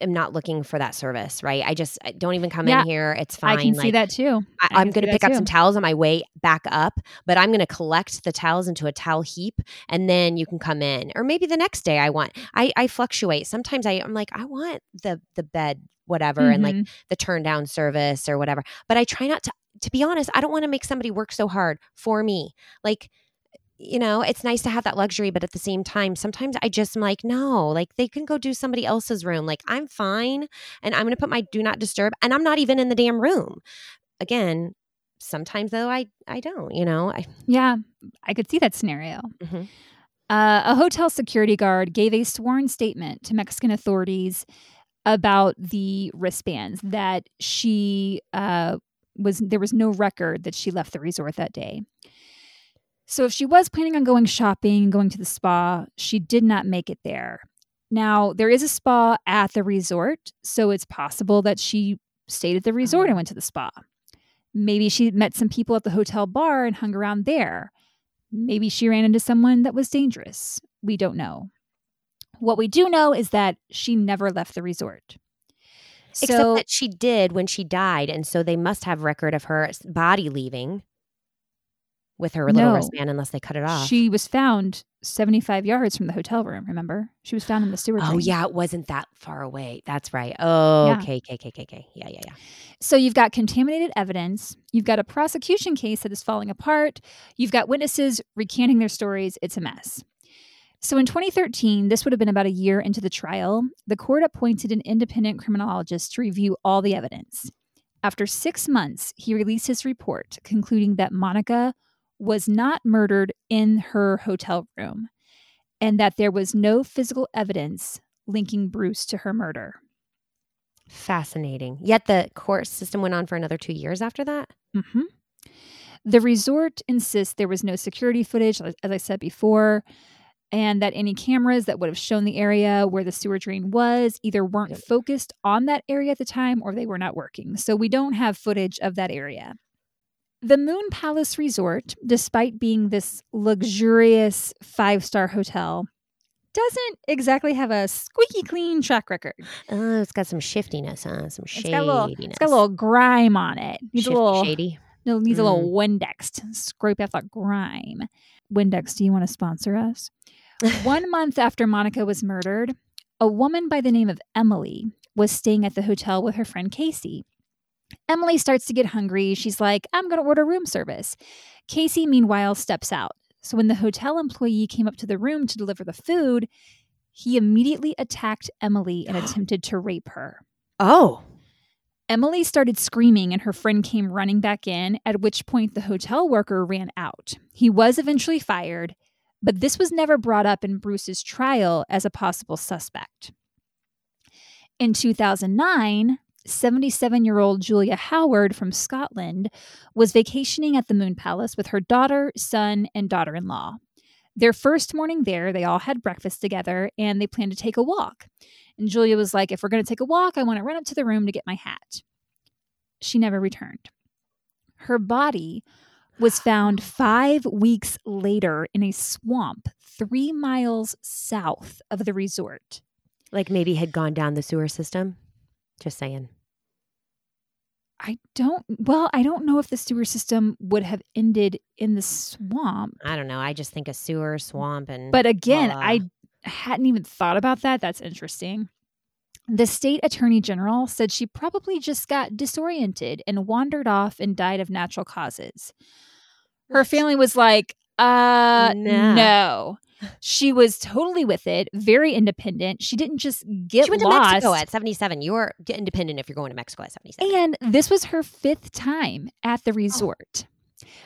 am not looking for that service, right? I just I don't even come Yeah. in here. It's fine. I can like, see that too. I, I'm going to pick up too. some towels on my way back up, but I'm going to collect the towels into a towel heap, and then you can come in. Or maybe the next day I want. I, I fluctuate. Sometimes I, I'm like I want the the bed whatever and like Mhm. the turn down service or whatever. But I try not to. To be honest, I don't want to make somebody work so hard for me. Like you know, it's nice to have that luxury, but at the same time, sometimes I just am like, no, like they can go do somebody else's room. Like I'm fine and I'm going to put my do not disturb and I'm not even in the damn room. Again, sometimes though I I don't, you know. I yeah, I could see that scenario. Mhm. Uh, a hotel security guard gave a sworn statement to Mexican authorities about the wristbands that she uh, was. There was no record that she left the resort that day. So if she was planning on going shopping, going to the spa, she did not make it there. Now there is a spa at the resort, so it's possible that she stayed at the resort uh-huh. and went to the spa. Maybe she met some people at the hotel bar and hung around there. Maybe she ran into someone that was dangerous. We don't know. What we do know is that she never left the resort. except So that she did when she died and so they must have record of her body leaving with her little No. wristband unless they cut it off. she was found 75 yards from the hotel room, remember? She was found in the sewer Oh drain. yeah, it wasn't that far away. That's right. Oh, Yeah. okay, okay, okay, okay. Yeah, yeah, yeah. So you've got contaminated evidence, you've got a prosecution case that is falling apart, you've got witnesses recanting their stories. It's a mess. So in 2013, this would have been about a year into the trial, the court appointed an independent criminologist to review all the evidence. After six months, he released his report concluding that Monica was not murdered in her hotel room and that there was no physical evidence linking Bruce to her murder. Fascinating. Yet the court system went on for another two years after that. hmm The resort insists there was no security footage, as I said before, and that any cameras that would have shown the area where the sewer drain was either weren't focused on that area at the time or they were not working. So we don't have footage of that area. The Moon Palace Resort, despite being this luxurious five star hotel, doesn't exactly have a squeaky clean track record. Oh, it's got some shiftiness, huh? Some It's shadiness. got a little, it's got a little grime on it. Needs Shifty, a little, shady. no, it needs a little mm. Windex scrape off that grime. Windex, do you want to sponsor us? <laughs> One month after Monica was murdered, a woman by the name of Emily was staying at the hotel with her friend Casey. Emily starts to get hungry. She's like, I'm going to order room service. Casey, meanwhile, steps out. So when the hotel employee came up to the room to deliver the food, he immediately attacked Emily and <gasps> attempted to rape her. Oh, Emily started screaming and her friend came running back in, at which point the hotel worker ran out. He was eventually fired, but this was never brought up in Bruce's trial as a possible suspect. In 2009, 77 year old Julia Howard from Scotland was vacationing at the Moon Palace with her daughter, son, and daughter in law. Their first morning there, they all had breakfast together and they planned to take a walk. And Julia was like, if we're going to take a walk, I want to run up to the room to get my hat. She never returned. Her body was found <gasps> five weeks later in a swamp three miles south of the resort. like maybe had gone down the sewer system. Just saying. I don't, well, I don't know if the sewer system would have ended in the swamp. I don't know. I just think a sewer, swamp, and But again, blah. I hadn't even thought about that. That's interesting. The state attorney general said she probably just got disoriented and wandered off and died of natural causes. Her family was like, uh, no. She was totally with it, very independent. She didn't just get she went lost. to Mexico at 77. You're independent if you're going to Mexico at 77. And this was her fifth time at the oh. resort.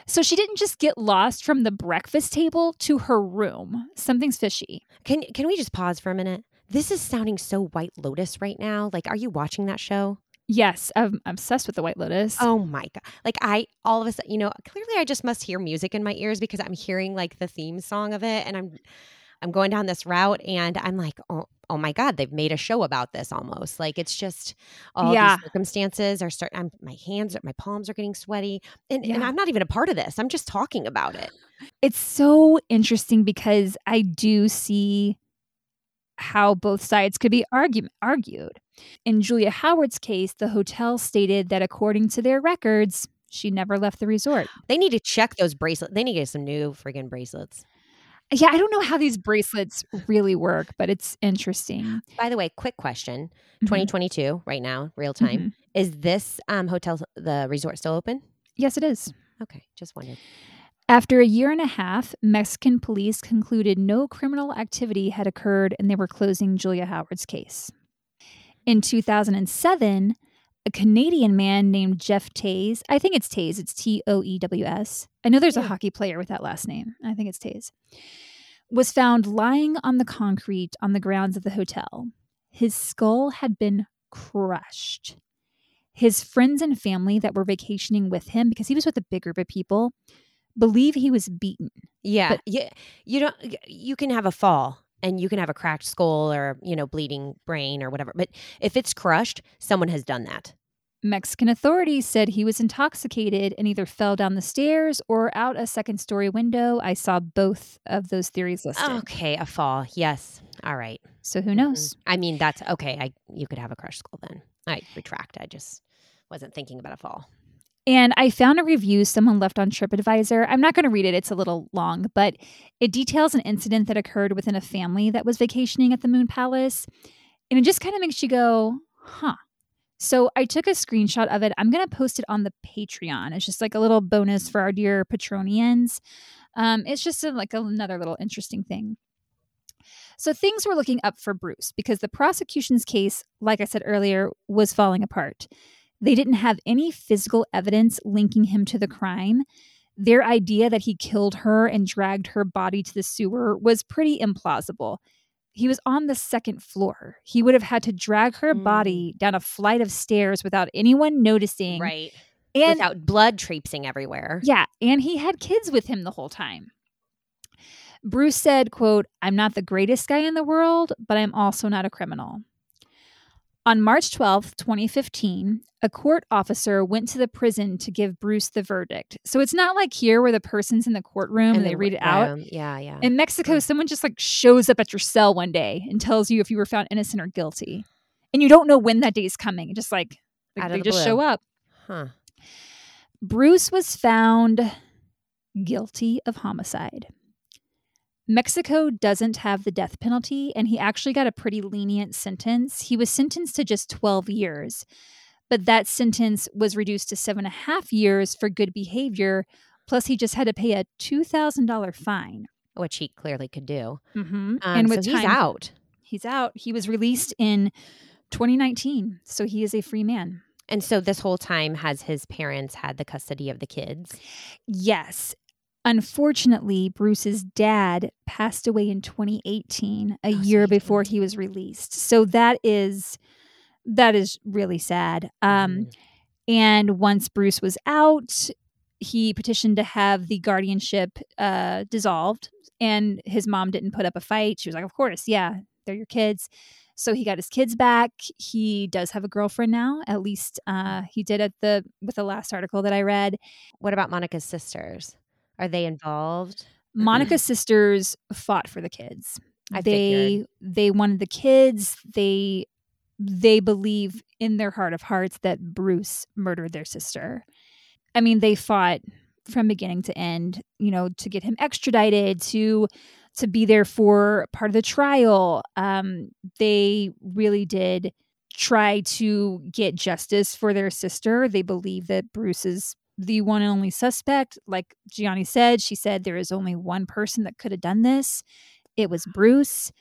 So she didn't just get lost from the breakfast table to her room. Something's fishy. Can can we just pause for a minute? This is sounding so White Lotus right now. Like, are you watching that show? Yes, I'm obsessed with the White Lotus. Oh my god! Like I, all of a sudden, you know, clearly I just must hear music in my ears because I'm hearing like the theme song of it, and I'm, I'm going down this route and I'm like, oh, oh my God, they've made a show about this almost. Like it's just all Yeah. these circumstances are starting. I'm, my hands, my palms are getting sweaty. And, and I'm not even a part of this. I'm just talking about it. It's so interesting because I do see how both sides could be argu- argued. In Julia Howard's case, the hotel stated that according to their records, she never left the resort. They need to check those bracelets. They need to get some new friggin' bracelets. Yeah, I don't know how these bracelets really work, but it's interesting. By the way, quick question Mhm. 2022, right now, real time. Mhm. Is this um, hotel, the resort still open? Yes, it is. Okay, just wondered. After a year and a half, Mexican police concluded no criminal activity had occurred and they were closing Julia Howard's case. In 2007, a Canadian man named Jeff Tays, I think it's Tays, it's T O E W S. I know there's a hockey player with that last name. I think it's Tays. Was found lying on the concrete on the grounds of the hotel. His skull had been crushed. His friends and family that were vacationing with him, because he was with a big group of people, believe he was beaten. Yeah, But- yeah. You don't. You can have a fall and you can have a cracked skull or you know bleeding brain or whatever. But if it's crushed, someone has done that. Mexican authorities said he was intoxicated and either fell down the stairs or out a second story window. I saw both of those theories listed. Okay, a fall. Yes. All right. So who mm-hmm. knows? I mean, that's okay. I you could have a crushed skull then. I retract. I just wasn't thinking about a fall. And I found a review someone left on TripAdvisor. I'm not going to read it, it's a little long, but it details an incident that occurred within a family that was vacationing at the Moon Palace. And it just kind of makes you go, huh. So I took a screenshot of it. I'm going to post it on the Patreon. It's just like a little bonus for our dear Patronians. Um, it's just a, like another little interesting thing. So things were looking up for Bruce because the prosecution's case, like I said earlier, was falling apart. They didn't have any physical evidence linking him to the crime. Their idea that he killed her and dragged her body to the sewer was pretty implausible. He was on the second floor. He would have had to drag her Mm. body down a flight of stairs without anyone noticing. Right. And Without blood traipsing everywhere. yeah, and he had kids with him the whole time. Bruce said, quote, I'm not the greatest guy in the world, but I'm also not a criminal. On March 12th, 2015, a court officer went to the prison to give Bruce the verdict. So it's not like here where the person's in the courtroom and, the they read it out. Yeah, yeah. In Mexico, mm. someone just like shows up at your cell one day and tells you if you were found innocent or guilty. And you don't know when that day is coming. Just like, like they the just blue. show up. huh. Bruce was found guilty of homicide. Mexico doesn't have the death penalty, and he actually got a pretty lenient sentence. He was sentenced to just 12 years, but that sentence was reduced to seven and a half years for good behavior. Plus, he just had to pay a $2,000 fine. Which he clearly could do. Mm-hmm. Um, and with so time, he's out. He's out. He was released in 2019, so he is a free man. And so this whole time has his parents had the custody of the kids. Yes. Unfortunately, Bruce's dad passed away in 2018, a Oh, year before he was released. So that is that is really sad. Um Mhm. and once Bruce was out, he petitioned to have the guardianship uh dissolved and his mom didn't put up a fight. She was like, "Of course, yeah, they're your kids." So he got his kids back. He does have a girlfriend now. At least uh he did at the with the last article that I read. What about Monica's sisters? Are they involved? Monica's sisters fought for the kids. I they figured. they wanted the kids. They they believe in their heart of hearts that Bruce murdered their sister. I mean, they fought from beginning to end, you know, to get him extradited, to to be there for part of the trial. Um, they really did try to get justice for their sister. They believe that Bruce is the one and only suspect. Like Gianni said, she said there is only one person that could have done this. It was Bruce.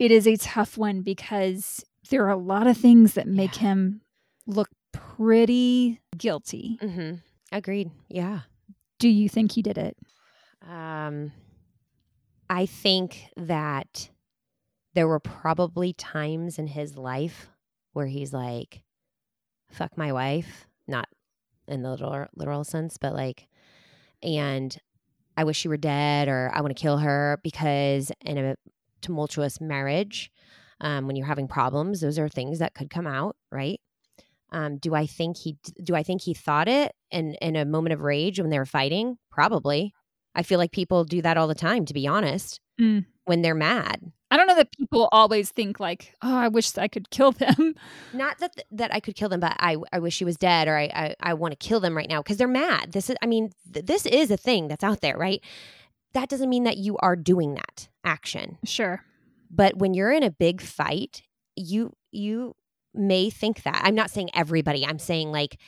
It is a tough one because there are a lot of things that make Yeah. him look pretty guilty. Mm-hmm. Agreed. Yeah. Do you think he did it? Um, I think that there were probably times in his life where he's like, fuck my wife, in the literal, literal sense, but like, and I wish she were dead or I want to kill her because in a tumultuous marriage, um, when you're having problems, those are things that could come out, right? Um, do I think he do I think he thought it in in a moment of rage when they were fighting? Probably. I feel like people do that all the time, to be honest, Mm. when they're mad. I don't know that people always think like, oh, I wish I could kill them. Not that that I could kill them, but I I wish he was dead, or I I, I want to kill them right now because they're mad. This is I mean th- this is a thing that's out there, right? That doesn't mean that you are doing that action. Sure. But when you're in a big fight, you you may think that. I'm not saying everybody. I'm saying like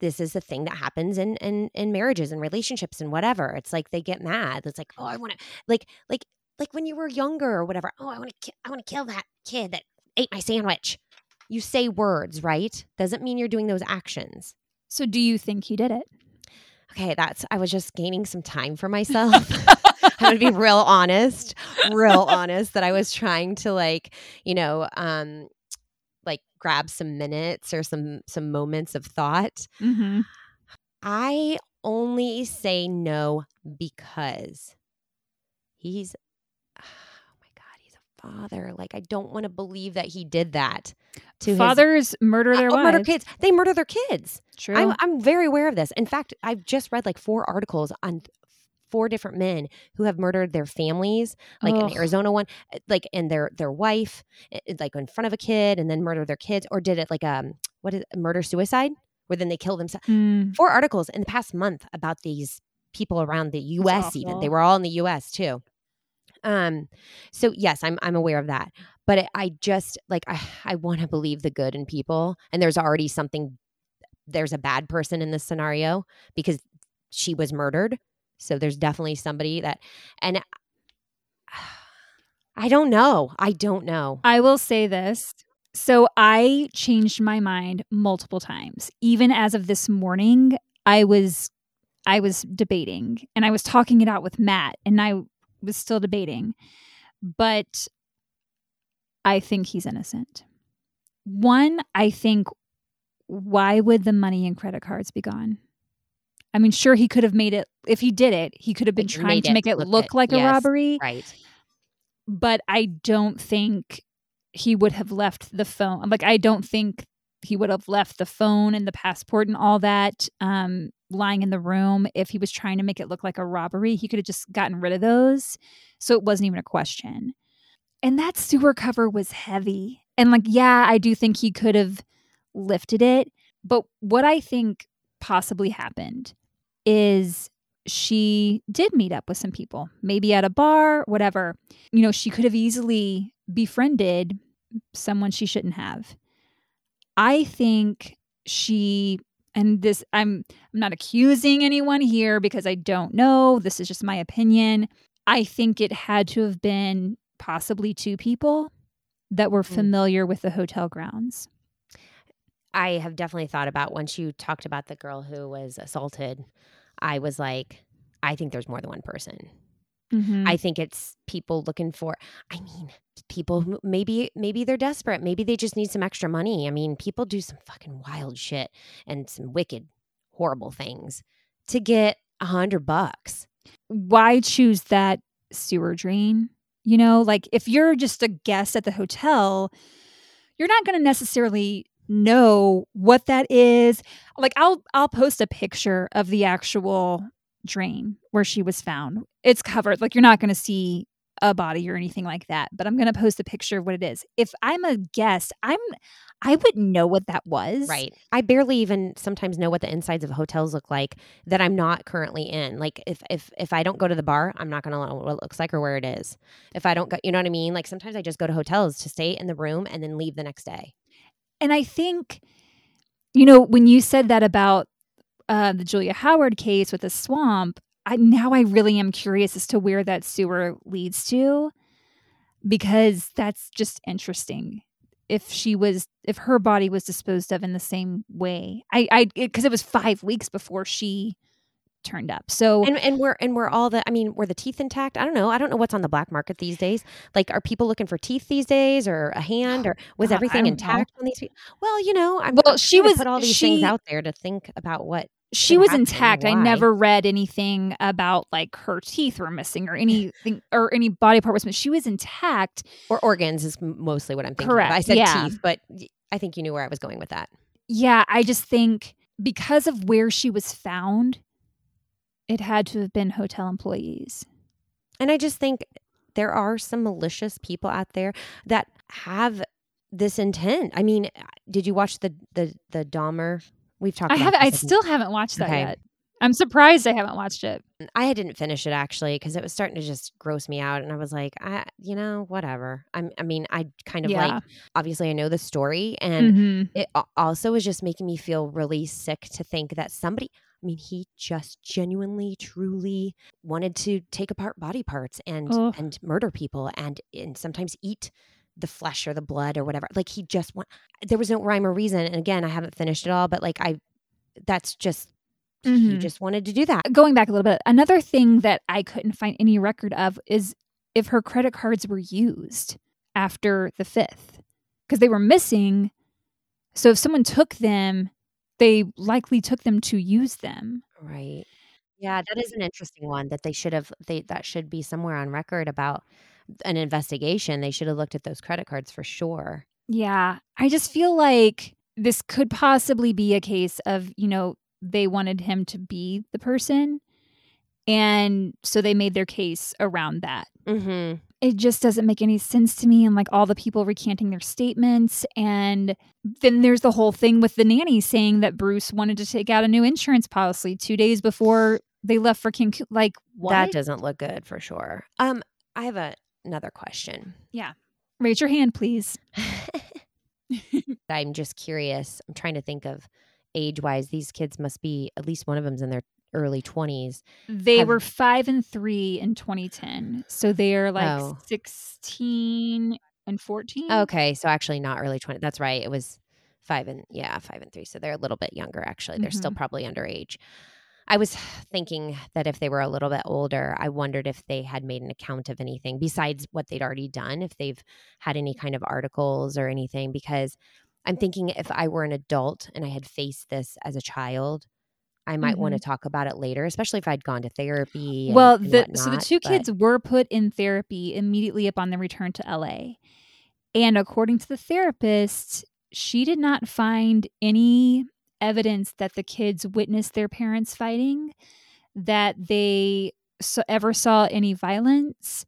this is a thing that happens in in in marriages and relationships and whatever. It's like they get mad. It's like, "Oh, I want to like like like when you were younger or whatever. Oh, I want to ki- I want to kill that kid that ate my sandwich." You say words, right? Doesn't mean you're doing those actions. So do you think he did it? Okay, that's I was just gaining some time for <laughs> myself. <laughs> I'm gonna be real honest, real honest that I was trying to like, you know, um, like grab some minutes or some some moments of thought. Mm-hmm. I only say no because he's oh my god, he's a father. Like I don't want to believe that he did that to his Fathers murder their Oh, wives. murder kids. They murder their kids. True. I'm I'm very aware of this. In fact, I've just read like four articles on four different men who have murdered their families, like Ugh. an Arizona one, uh, like and their their wife, uh, uh, like in front of a kid, and then murder their kids, or did it like um what is murder suicide, where then they kill themselves. Mm. Four articles in the past month about these people around the U.S. Even they were all in the U.S. too. Um, so yes, I'm I'm aware of that, but I- I just like I <sighs> I want to believe the good in people, and there's already something. There's a bad person in this scenario because she was murdered. So there's definitely somebody that, and <sighs> I don't know. I don't know. I will say this. So I changed my mind multiple times. Even as of this morning, I was I was debating and I was talking it out with Matt and I was still debating. But I think he's innocent. One, I think why would the money and credit cards be gone? I mean, sure he could have made it if he did it, he could have been Like, trying to make it look look it- like a robbery Right. but I don't think he would have left the phone. Like, I don't think he would have left the phone and the passport and all that um, lying in the room if he was trying to make it look like a robbery. He could have just gotten rid of those. So it wasn't even a question. And that sewer cover was heavy. And, like, yeah, I do think he could have lifted it. But what I think possibly happened is she did meet up with some people, maybe at a bar, whatever you know, she could have easily befriended someone she shouldn't have. I think she and this I'm I'm not accusing anyone here because I don't know. This is just my opinion. I think it had to have been possibly two people that were Mm. familiar with the hotel grounds. I have definitely thought about once you talked about the girl who was assaulted. I was like, I think there's more than one person. Mhm. I think it's people looking for. I mean, people who maybe maybe they're desperate. Maybe they just need some extra money. I mean, people do some fucking wild shit and some wicked, horrible things to get a hundred bucks. why choose that sewer drain? You know, like if you're just a guest at the hotel, you're not going to necessarily know what that is. Like I'll I'll post a picture of the actual drain where she was found. It's covered. Like you're not going to see a body or anything like that, but I'm going to post a picture of what it is. If I'm a guest, I'm I wouldn't know what that was. Right. I barely even sometimes know what the insides of hotels look like that I'm not currently in. Like if if if I don't go to the bar, I'm not gonna know what it looks like or where it is. If I don't go, you know what I mean. Like sometimes I just go to hotels to stay in the room and then leave the next day. And I think, you know, when you said that about uh, the Julia Howard case with the swamp, I now I really am curious as to where that sewer leads to, because that's just interesting. If she was, if her body was disposed of in the same way, I, I, because it, was five weeks before she turned up. So And and we're and we're all the. I mean, were the teeth intact? I don't know. I don't know what's on the black market these days. Like, are people looking for teeth these days, or a hand, or <gasps> was God, everything don't know. intact on these? people? Well, you know, I'm Well, she was- put all these things out there to think about what she was intact. I never read anything about like her teeth were missing or anything or any body part was missing. She was intact. or organs is mostly what I'm thinking. Correct, Of. I said yeah. teeth, but I think you knew where I was going with that. Yeah, I just think because of where she was found, it had to have been hotel employees. And I just think there are some malicious people out there that have this intent. I mean, did you watch the the the Dahmer? We've talked. I about haven't. I still haven't watched that Okay. yet. I'm surprised I haven't watched it. I didn't finish it actually because it was starting to just gross me out, and I was like, I, you know, whatever. I'm. I mean, I kind of Yeah. like. Obviously, I know the story, and Mhm. it also was just making me feel really sick to think that somebody. I mean, he just genuinely, truly wanted to take apart body parts and and murder people, and and sometimes eat the flesh or the blood or whatever. Like he just want. There was no rhyme or reason. And again, I haven't finished it all, but like I, that's just he Mhm. just wanted to do that. Going back a little bit, another thing that I couldn't find any record of is if her credit cards were used after the fifth because they were missing. So if someone took them, they likely took them to use them. Right. Yeah, that is an interesting one that they should have they that should be somewhere on record about an investigation. They should have looked at those credit cards for sure. Yeah, I just feel like this could possibly be a case of, you know, they wanted him to be the person. And so they made their case around that. Mhm. It just doesn't make any sense to me. And like all the people recanting their statements. And then there's the whole thing with the nanny saying that Bruce wanted to take out a new insurance policy two days before they left for Cancun. Like, what? That doesn't look good for sure. Um I have a, another question. Yeah. Raise your hand, please. <laughs> <laughs> I'm just curious. I'm trying to think of age-wise these kids must be at least one of them's in their early 20s. They Have- were five and three in 2010. So they're like Oh. 16 and 14. Okay, so actually not early 20. That's right. It was 5 and yeah, 5 and 3. So they're a little bit younger actually. They're still mm-hmm. probably underage. I was thinking that if they were a little bit older, I wondered if they had made an account of anything besides what they'd already done, if they've had any kind of articles or anything because I'm thinking if I were an adult and I had faced this as a child, I might want to mm-hmm. talk about it later, especially if I'd gone to therapy. and- well, the, so the two but- kids were put in therapy immediately upon their return to LA. And according to the therapist, she did not find any evidence that the kids witnessed their parents fighting, that they so, ever saw any violence.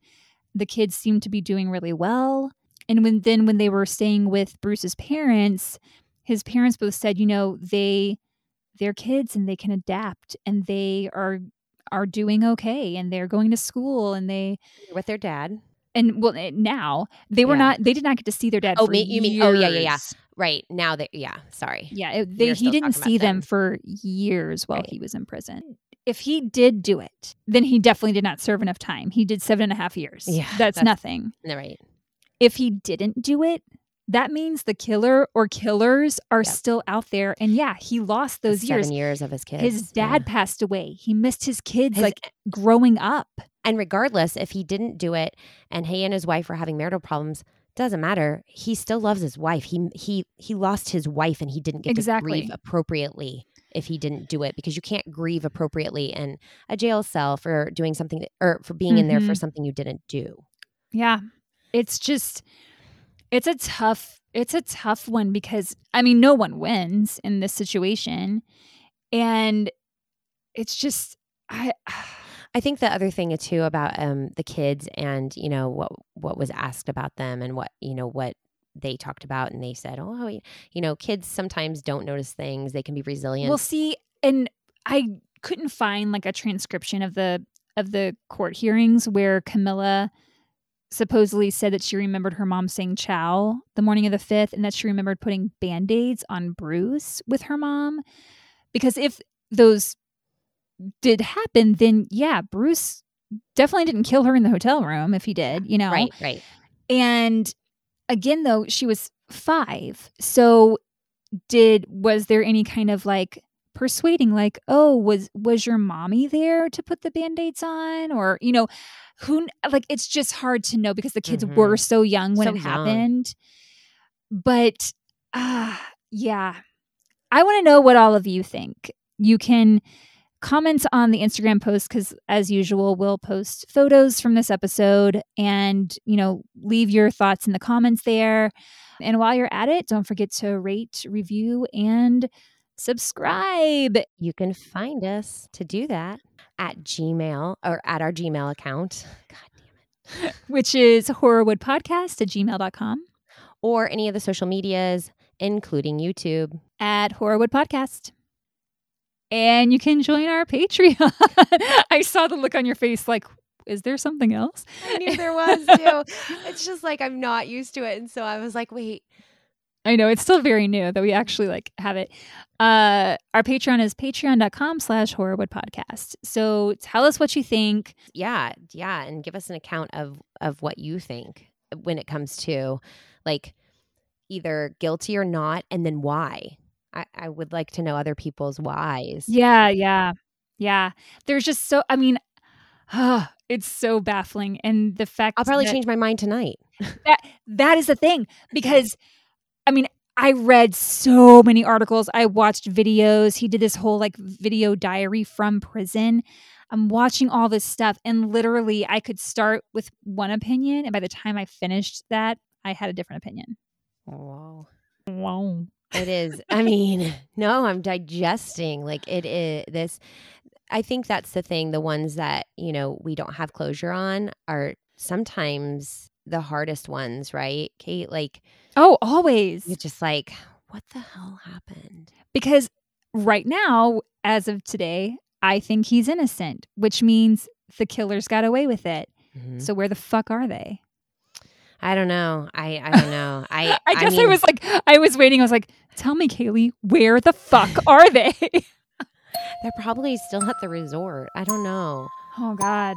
The kids seemed to be doing really well. And when then when they were staying with Bruce's parents, his parents both said, you know, they they're kids and they can adapt and they are are doing okay and they're going to school and they with their dad. and well eh, now they were Yeah. not they did not get to see their dad Oh, for me- you mean- oh, yeah, yeah, yeah. Right. Now that yeah, sorry. yeah it, they, he didn't see them them. for years while Right. he was in prison if he did do it then he definitely did not serve enough time he did seven and a half years Yeah, that's, that's- nothing Right. if he didn't do it that means the killer or killers are Yep. still out there and yeah he lost those The years Seven years of his kids. his yeah. dad passed away he missed his kids His- like growing up and regardless if he didn't do it and he and his wife were having marital problems, doesn't matter. He still loves his wife. He he he lost his wife and he didn't get Exactly. to grieve appropriately if he didn't do it because you can't grieve appropriately in a jail cell for doing something that, or for being in there for Mhm. something you didn't do. Yeah. It's just it's a tough it's a tough one because I mean no one wins in this situation and it's just I <sighs> I think the other thing too about um the kids and you know what what was asked about them and what you know what they talked about and they said oh you know kids sometimes don't notice things. They can be resilient. Well see and I couldn't find like a transcription of the of the court hearings where Camilla supposedly said that she remembered her mom saying chow the morning of the 5th and that she remembered putting band-aids on Bruce with her mom. Because if those did happen then yeah Bruce definitely didn't kill her in the hotel room if he did you know? Right right. And again though she was 5 so did was there any kind of like persuading like oh was was your mommy there to put the band-aids on? Or you know who like it's just hard to know because the kids Mhm. were so young when So it young. happened. But uh yeah. I want to know what all of you think. You can comment on the Instagram post because, as usual, we'll post photos from this episode and, you know, leave your thoughts in the comments there. And while you're at it, don't forget to rate, review, and subscribe. You can find us to do that at Gmail or at our Gmail account. <laughs> God damn it. <laughs> Which is horrorwoodpodcast at gmail.com. Or any of the social medias, including YouTube. At Horrorwood Podcast. And you can join our Patreon. <laughs> I saw the look on your face like, is there something else? I knew there <laughs> was too. it's just like I'm not used to it. And so I was like, wait. I know it's still very new that we actually like have it. Uh our Patreon is patreon.com slash horrorwood podcast. So tell us what you think. Yeah, yeah. And give us an account of of what you think when it comes to like either guilty or not, and then why. I, I would like to know other people's whys. Yeah, yeah. Yeah. There's just so I mean, uh, <sighs> it's so baffling. And the fact I'll probably change my mind tonight. <laughs> that that is the thing because i mean i read so many articles i watched videos he did this whole like video diary from prison i'm watching all this stuff and literally i could start with one opinion and by the time i finished that i had a different opinion Wow. wow It is. I mean, <laughs> no, I'm digesting. Like it is this. I think that's the thing. The ones that, you know, we don't have closure on are sometimes the hardest ones, right? Kate, like oh always you're just like, what the hell happened? because right now as of today i think he's innocent which means the killers got away with it Mhm. so where the fuck are they I don't know. I I don't know. I <laughs> I guess I, mean, was like, I was waiting. I was like, tell me, Kaylee, where the fuck <laughs> are they? they're probably still at the resort. I don't know. oh God,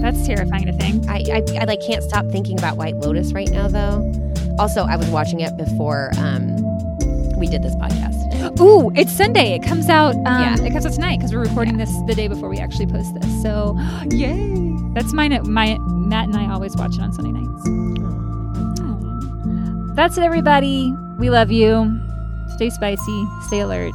that's terrifying to think. I, I I like can't stop thinking about White Lotus right now though. Also, I was watching it before um we did this podcast. Ooh, it's Sunday. It comes out. Um, Yeah. it comes out tonight because we're recording this the day before we actually post this. So, <gasps> yay! That's mine. My Matt and I always watch it on Sunday nights. Oh. That's it, everybody. We love you. Stay spicy. Stay alert.